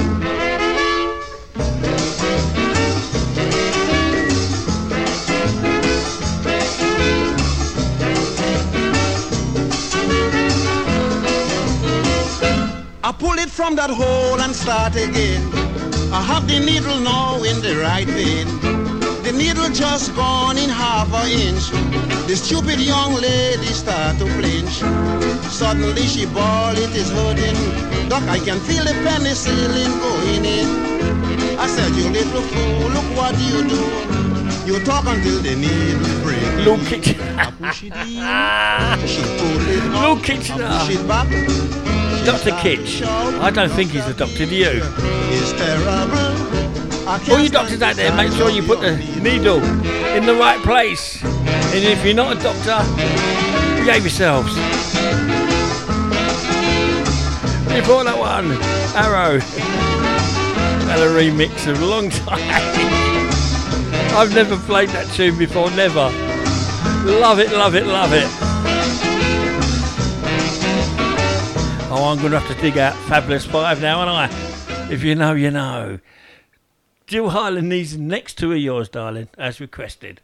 I pull it from that hole and start again. I have the needle now in the right vein. Needle just gone in half an inch. The stupid young lady start to flinch. Suddenly she bawl, it is hurting. Doc, I can feel the penicillin going in. I said, you little fool, look what you do. You talk until the needle break. Look it. I push it in. She pull it it. I push it back. Dr. Kitch. I don't think he's a doctor, do you? It's terrible. All you doctors out there, make sure you put the needle in the right place. And if you're not a doctor, behave yourselves. Before that one, Arrow. And a remix of a long time. I've never played that tune before, never. Love it, love it, love it. Oh, I'm going to have to dig out Fabulous Five now, aren't I? If you know, you know. Jill Highland, these next two are yours, darling, as requested.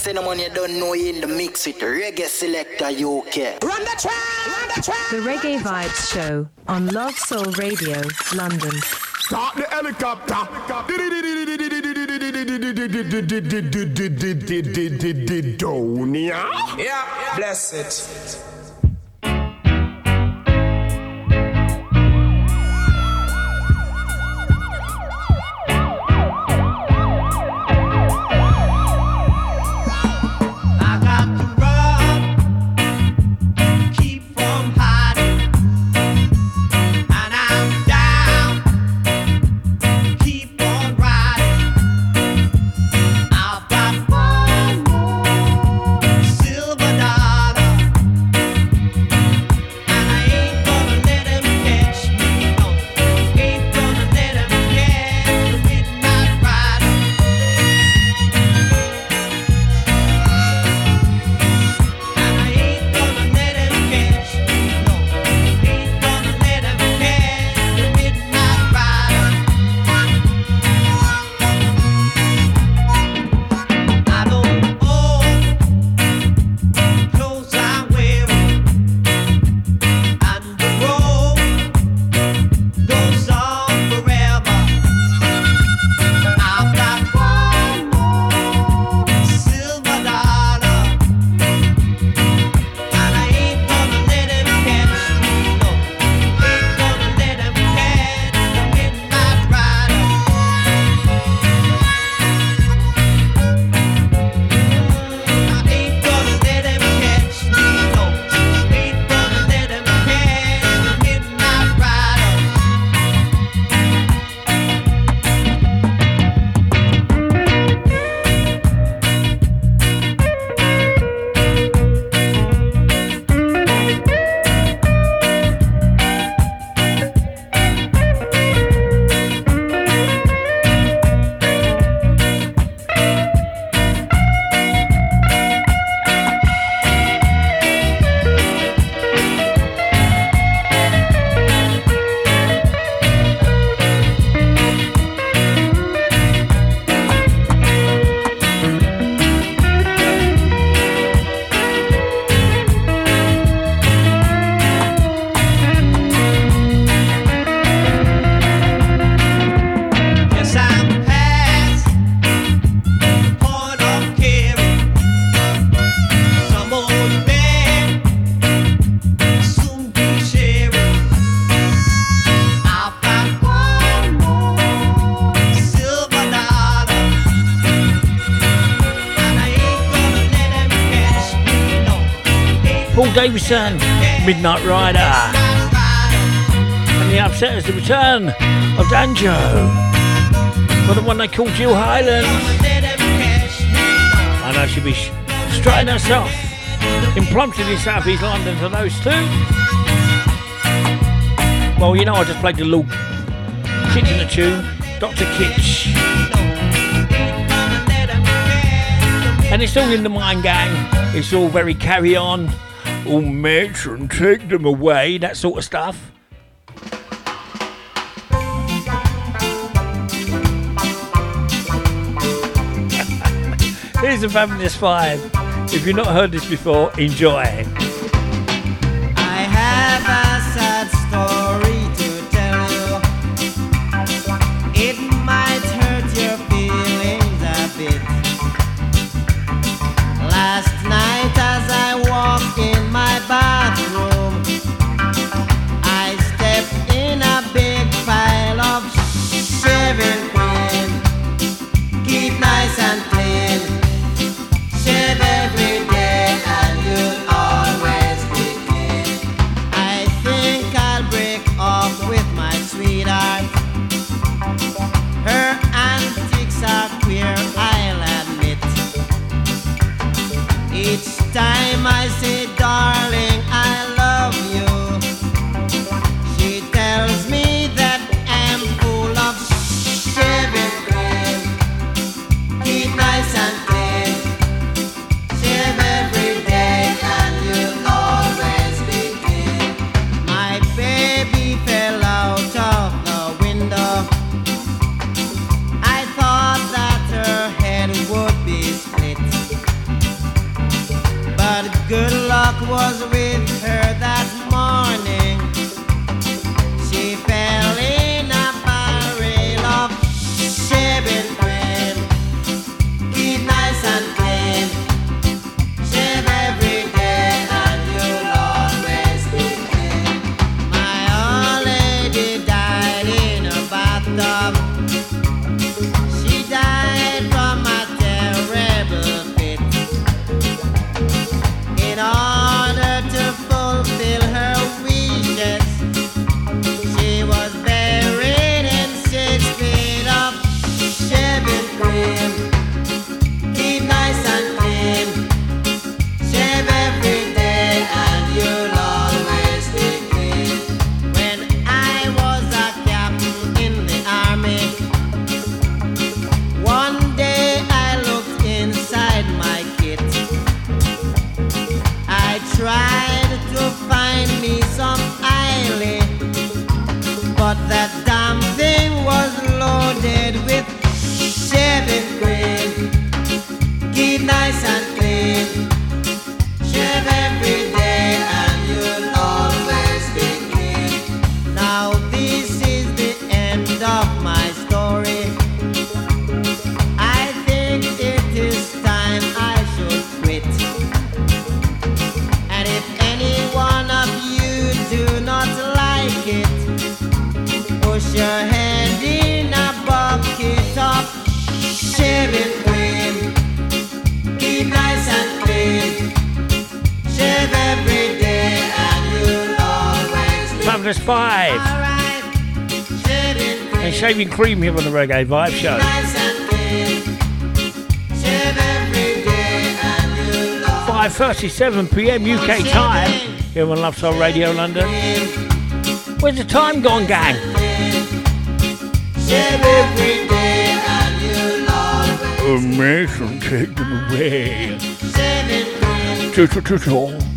Hear me, I say no money, you don't know you in the mix with reggae selector UK. Run the track, run the track. The Reggae Vibes Show on Love Soul Radio, London. Start the helicopter. Donia. Yeah, bless it. Davison, Midnight Rider. And the Upsetters the return of Django. For the one they call Jill Highland. I know she'll be sh- strutting herself in Plumpton in South East London for those two. Well, you know, I just played the little Kitchener tune, Dr. Kitch. And it's all in the Mind Gang. It's all very carry on. All matron, take them away, that sort of stuff. Here's a Fabulous Five. If you've not heard this before, enjoy. Five. And Shaving Cream here on the Reggae Vibe Show. day 5.37 p.m. UK time here on Love Soul Radio London. Where's the time gone, gang? Mason, take them away. shaving cream. Choo-choo-choo-choo. Keep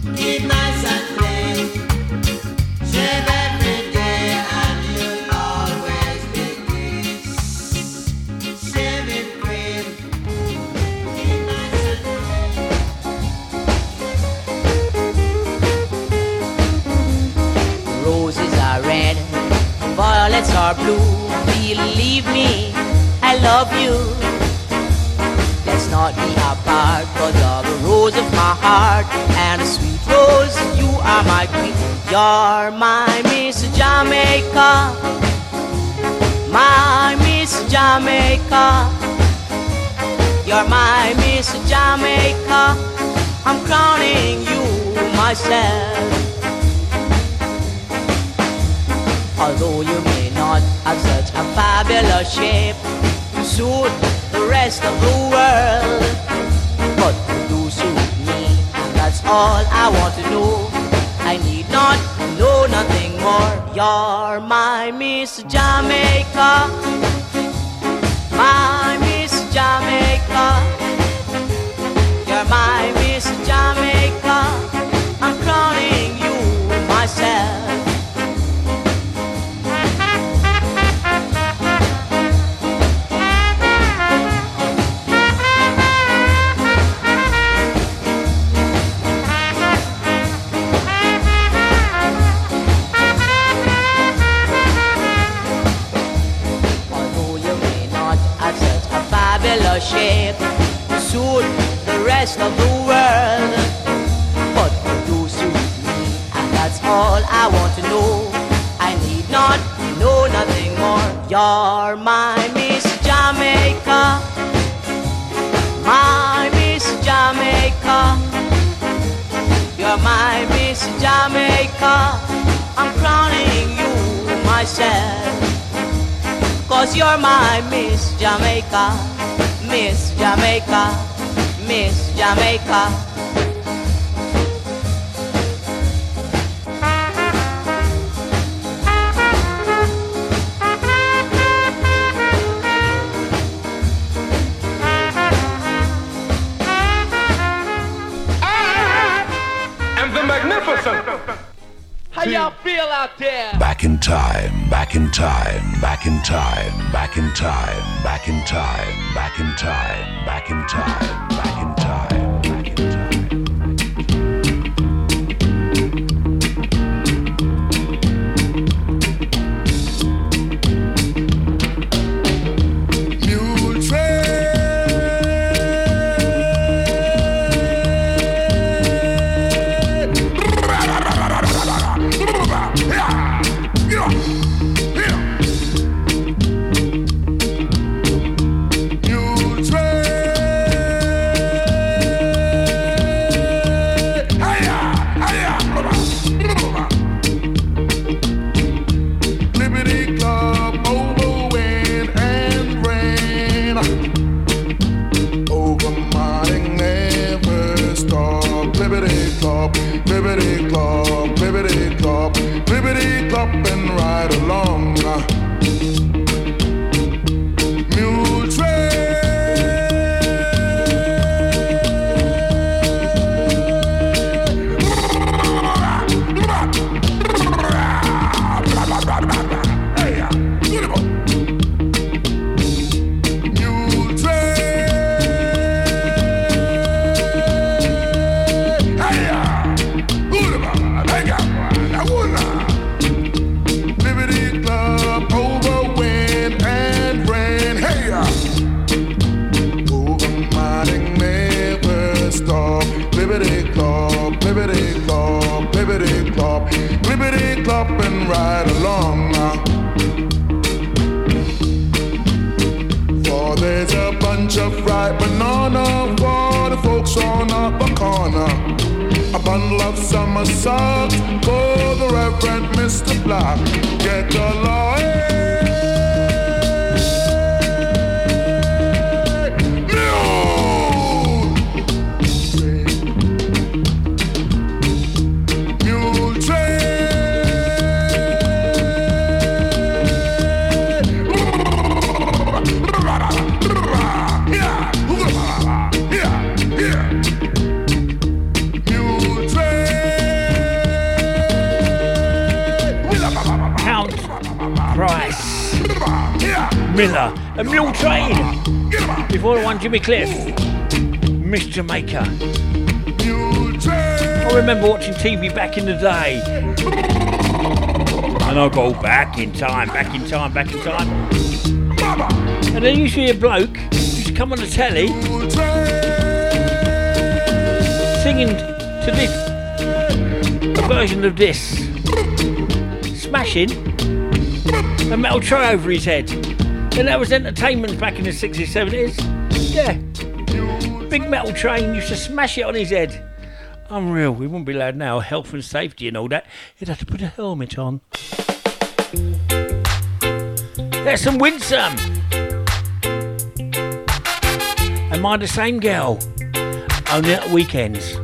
are blue. Believe me, I love you. Let's not be apart, cause you're the rose of my heart. And a sweet rose, you are my queen. You're my Miss Jamaica. My Miss Jamaica. You're my Miss Jamaica. I'm crowning you myself. Although you may not such a fabulous shape to suit the rest of the world, but do suit me, that's all I want to know. I need not know nothing more. You're my Miss Jamaica, my Miss Jamaica. You're my Miss Jamaica. I'm crowning you myself. To suit the rest of the world, but you do suit me, and that's all I want to know. I need not know nothing more. You're my Miss Jamaica, my Miss Jamaica. You're my Miss Jamaica. I'm crowning you myself. Cause you're my Miss Jamaica, Miss Jamaica, Miss Jamaica. Y'all feel out there? Back in time, back in time, back in time, back in time, back in time, back in time, back in time, back in time. Jimmy Cliff, Miss Jamaica. I remember watching TV back in the day. And I go back in time, back in time, back in time. And then you see a bloke to come on the telly singing to this, version of this, smashing a metal tray over his head. And that was entertainment back in the 60s, 70s. Yeah. Big metal train used to smash it on his head. Unreal. We wouldn't be allowed now. Health and safety and all that. You'd have to put a helmet on. There's some winsome. Am I the same girl? Only at weekends.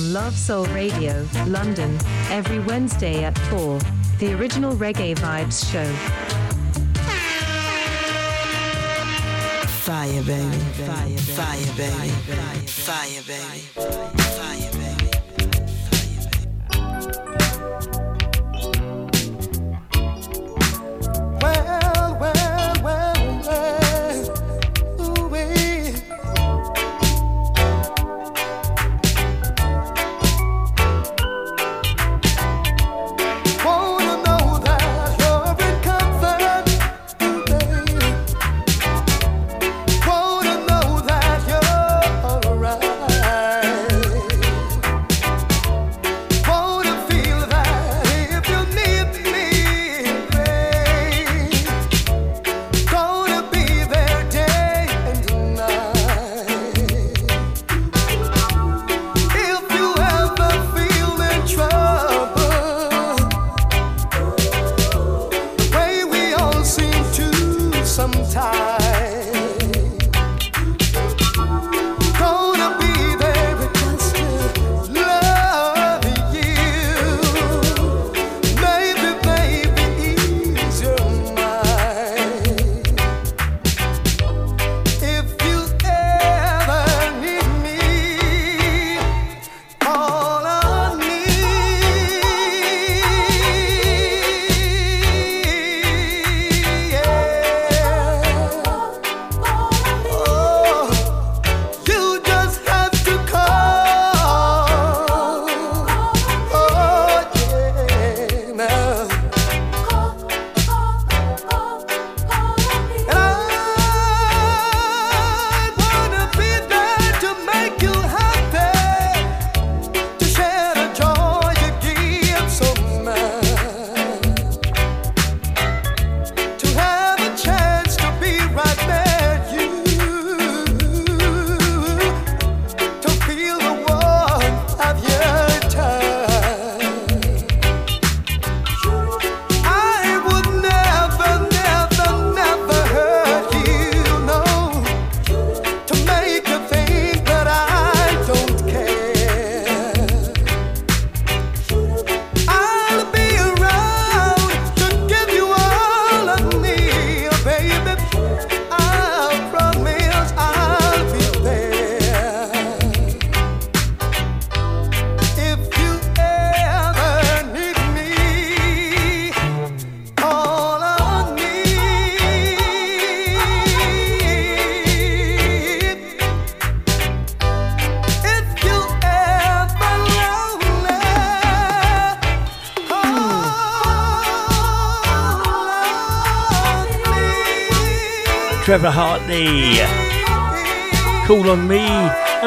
On Love Soul Radio, London, every Wednesday at 4. The original Reggae Vibes show. Fire, baby. Fire, fire, baby. Fire, baby. Fire,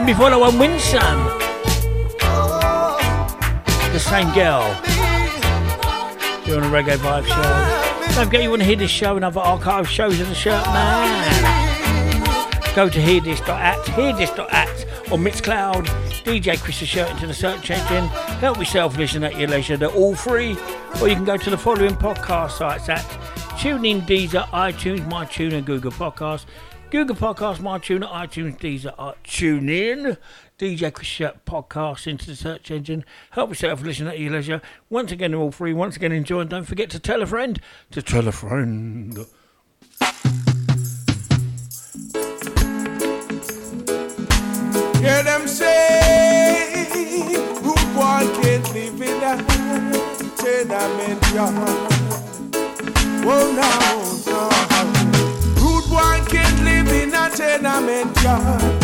And before that one, Winsome. The same girl. On a Reggae Vibe show. Don't forget you want to hear this show and other archive shows of the shirt man. Go to hearthis.at, hearthis.at or Mixcloud, DJ Chris Shirt into the search engine. Help yourself listen at your leisure. They're all free. Or you can go to the following podcast sites at TuneIn, Deezer, iTunes, MyTuner, Google Podcasts. Google Podcasts, MyTuner, iTunes, Deezer, uh, TuneIn. DJ Chris Shirt podcast into the search engine. Help yourself listen at your leisure. Once again, all free. Once again, enjoy and don't forget to tell a friend. To tell a friend. Hear them say, rude boy can't live in a tenement yard. Oh no, no. Rude boy can't live in a tenement yard.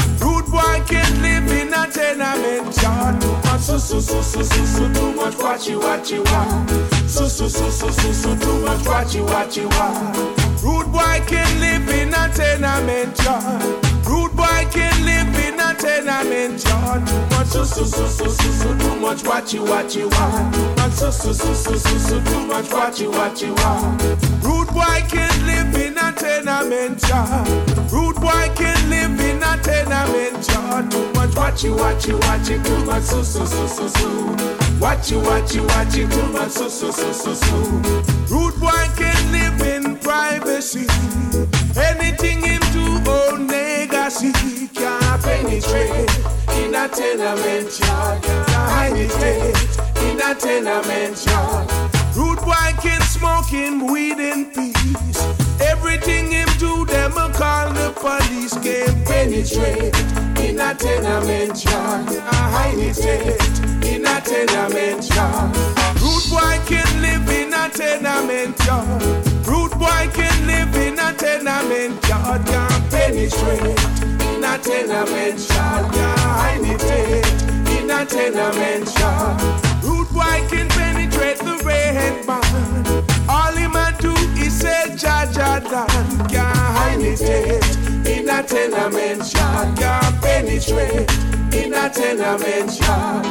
Can't live in a tenement yard. Too much so so so so so so too much watchy watchy wa. So so so so so so too much watchy watchy wa. Rude boy can't live in a tenement yard. Rude boy can't live in a tenement yard. Too much so so so so so so too much watchy watchy wa. Too much so so so so so so too much watchy watchy wa. Rude boy can't live in a tenement yard. Too much watchy watchy watchy. Too much so so so so so. Watchy watchy watchy. Too much so so so so so. Rude boy can't live in privacy. Anything into old legacy can't penetrate in a tenement yard. Can't it in a tenement yard. Rude boy can smoke him weed in peace. Everything him do, them a call the police. Can't penetrate in a tenement yard. Can't hide it in a tenement yard. Rude boy can live in a tenement yard. Rude boy can live in a tenement yard. Can't penetrate in a tenement yard. Can't hide it in a tenement yard. Rude boy can penetrate the red man. All him a do Jaja Dan. Can't in a tenement yard. Can't penetrate in a tenement yard.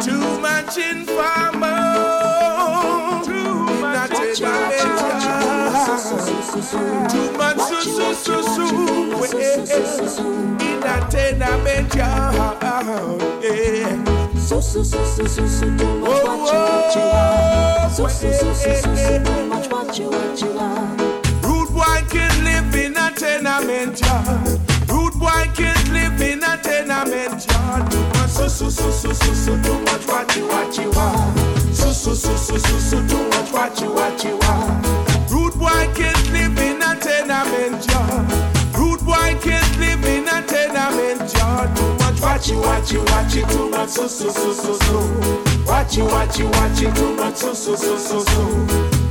Too much informal. Too much tenement. Too much so so so so. In a tenement yard. Yeah. So so so so so so too much what you what you want. So so so so so so too much what you what you. Rude boy can live in a tenement yard. Rude boy can't live in a tenement yard. Too much so so so so so so too much what you what you want. So so so so so so too much what you what you want. Rude boy can't live in a tenement yard. What you what you what you too much so so so so so. What you what you what you too much so so so so so.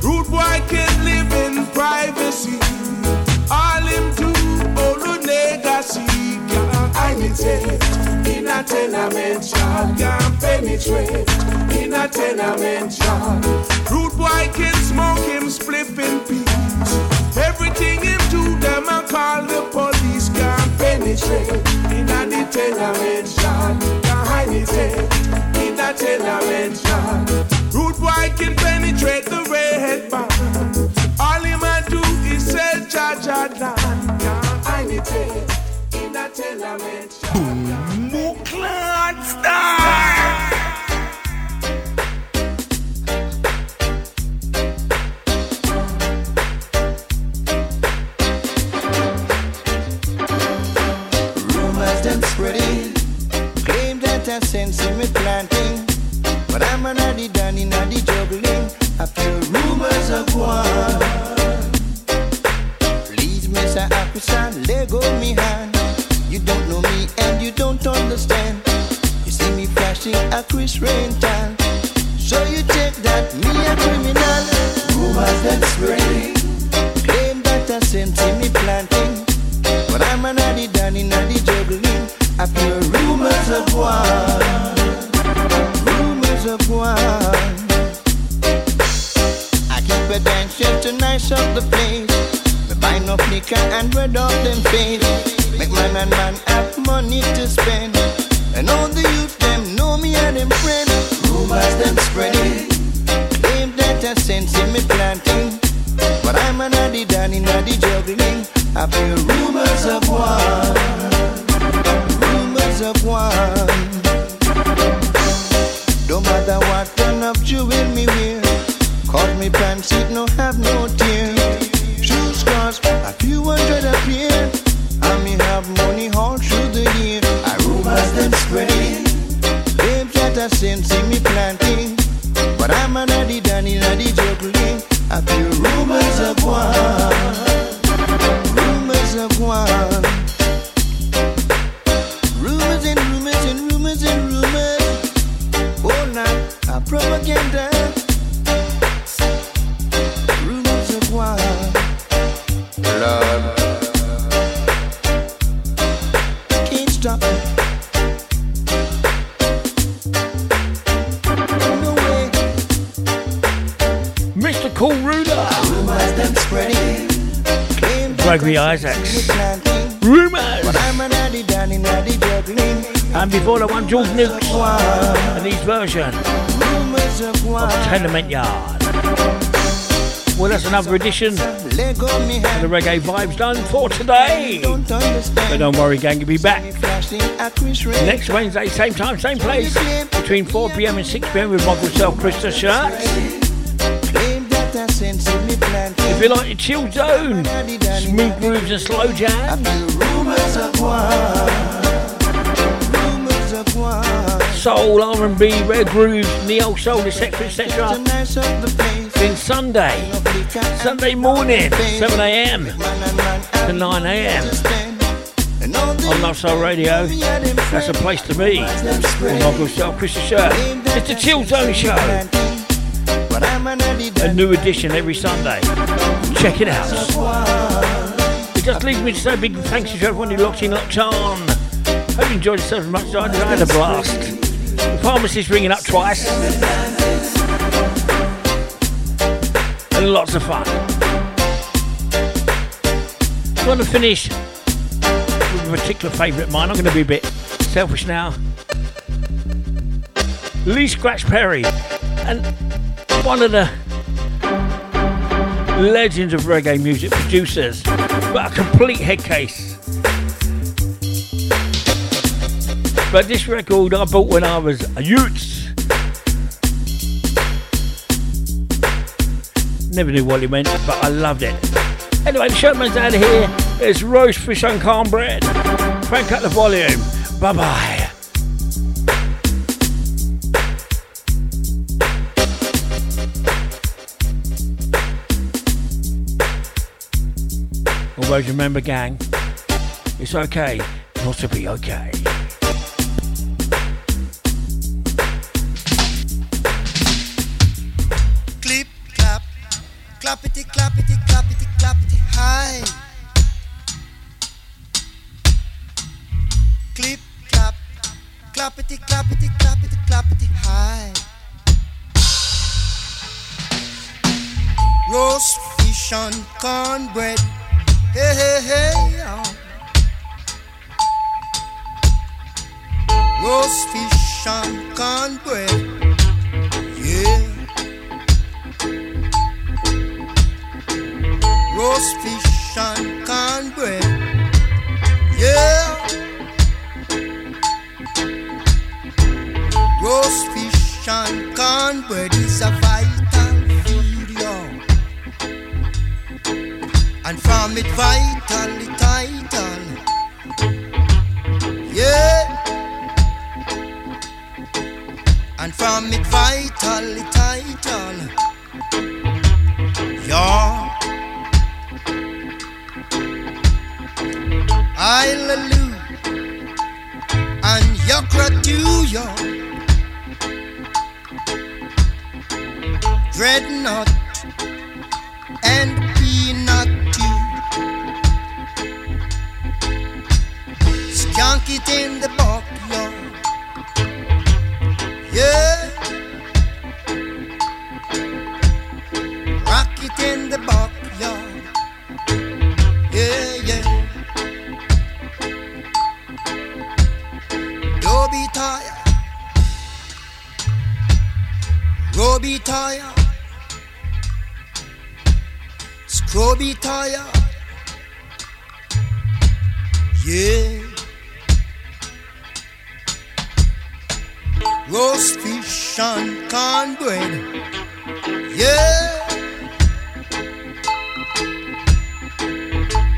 Rude boy can't live in privacy. All him do, all the legacy can't imitate. In a tenement yard, can't penetrate. In a tenement yard, rude boy can smoke him spliff in peace. Everything him do, them a call the police. Can't penetrate. In a the yard, can't hide it. In a yard, rude boy can penetrate the red band. All him a do is say Jaja Dan. Can't hide it. In a tenement yard. Bookland star. I sense in me planting. But I'm an addy done in addy juggling. I feel rumors of one. Please, Mr. Officer, let go me hand. You don't know me and you don't understand. You see me flashing a Chris rental. So you take that me a criminal. Rumors that spreading, claim that I sense in me planting. But I'm an addy done in addy juggling. I feel rumors of one. Rumors of one. I keep a dance just to nice up the enough liquor and bread off them face. Make man and man have money to spend. And all the youth them know me and them friend. Rumors them spreading. Claim that I sense in me planting. But I'm an addy in the juggling. I feel rumors of war. Rumors of war. Don't matter what kind of jewel me wear. Cause me pants it no have no tear. Shoe scars, a few hundred a pair. And me have money all through the year. I rumors them spreading. Babes that I send see me planting. But I'm an addy danny addy juggling. I feel rumors I Isaacs. Rumours. And before the one, George Nooks. And his version of Tenement Yard. Well, that's another edition of the Reggae Vibes done for today. But don't worry, gang, you'll be back next Wednesday, same time, same place, between 4 pm and 6 pm with good self, Chris the Shirt. If you like your chill zone, smooth grooves and slow jam, Rumors of war. Rumors of war. soul, R&B, rare grooves, neo soul, etc., etc. Nice of the place. Then Sunday, Sunday morning, 7 am to 9 am on Love Soul Radio. That's a place to be. With my good self, Chris the Shirt. It's the Chill Zone Show. But I'm an addy A new edition every Sunday. Check it out. It just leaves me to say big thanks to everyone who locked in, locked on. Hope you enjoyed yourself as much as I did. I had a blast. The pharmacist ringing up twice. And lots of fun. I'm going to finish with a particular favourite of mine. I'm going to be a bit selfish now. Lee Scratch Perry. And one of the legends of reggae music producers, but a complete head case. But this record I bought when I was a youth. Never knew what it meant, but I loved it. Anyway, the showman's out of here. It's roast fish and cornbread. Crank up the volume. Bye bye. Always remember, gang, it's okay not to be okay. Clip, clap, clappity, clappity, clappity, clappity, high. Clip, clap, clappity, clappity, clappity, clappity, high. Roast fish and cornbread, hey, hey, hey. Roast fish and cornbread, yeah. roast fish and cornbread. Yeah. Roast fish and cornbread is a vital And from it vital, it vital. Yeah. And from it vital, it vital. Yeah. Hallelujah. And Yakratuya. Dreadnought it in the backyard. Yeah. Rock it in the backyard. Yeah, yeah. Don't be tired. Roby tired. Scroby tired. Yeah. Roast fish and cornbread. Yeah.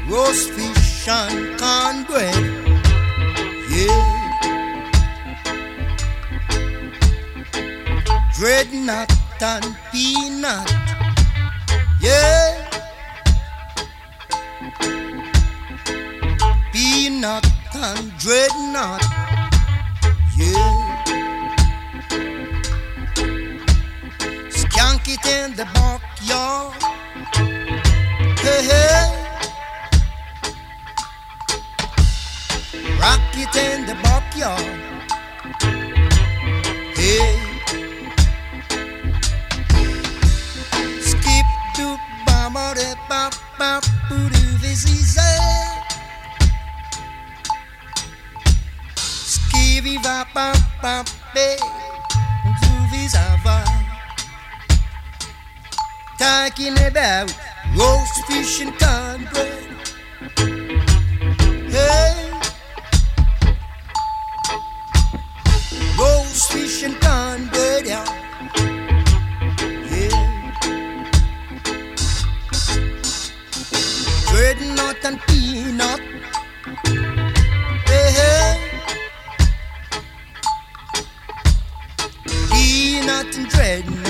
Roast fish and cornbread. Yeah. Dreadnought and peanut. Yeah. Peanut and dreadnought. Yeah. In the backyard. Hey, hey. Rock it in the backyard. Hey. Skip to bama de bop bop boo doo this easy. Skivvy bop bop bop be Talking about roast fish and cornbread. Hey. Roast fish and cornbread, yeah. Yeah. Dreadnought and peanut. Hey, hey. Peanut and dreadnought.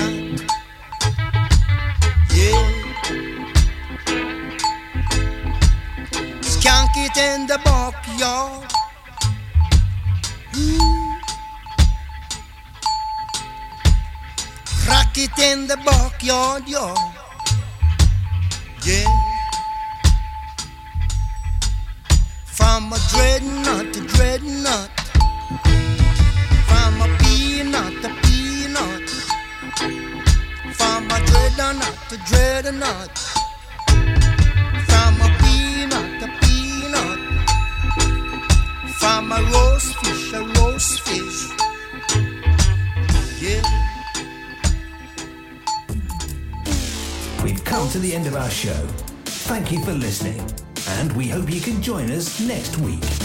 It in the backyard. Ooh. Rock it in the backyard, y'all. Yeah. From a dreadnought to dreadnought. From a peanut to peanut. From a dreadnought to dreadnought. A roast fish, a roast fish. Yeah. We've come to the end of our show. Thank you for listening, and we hope you can join us next week.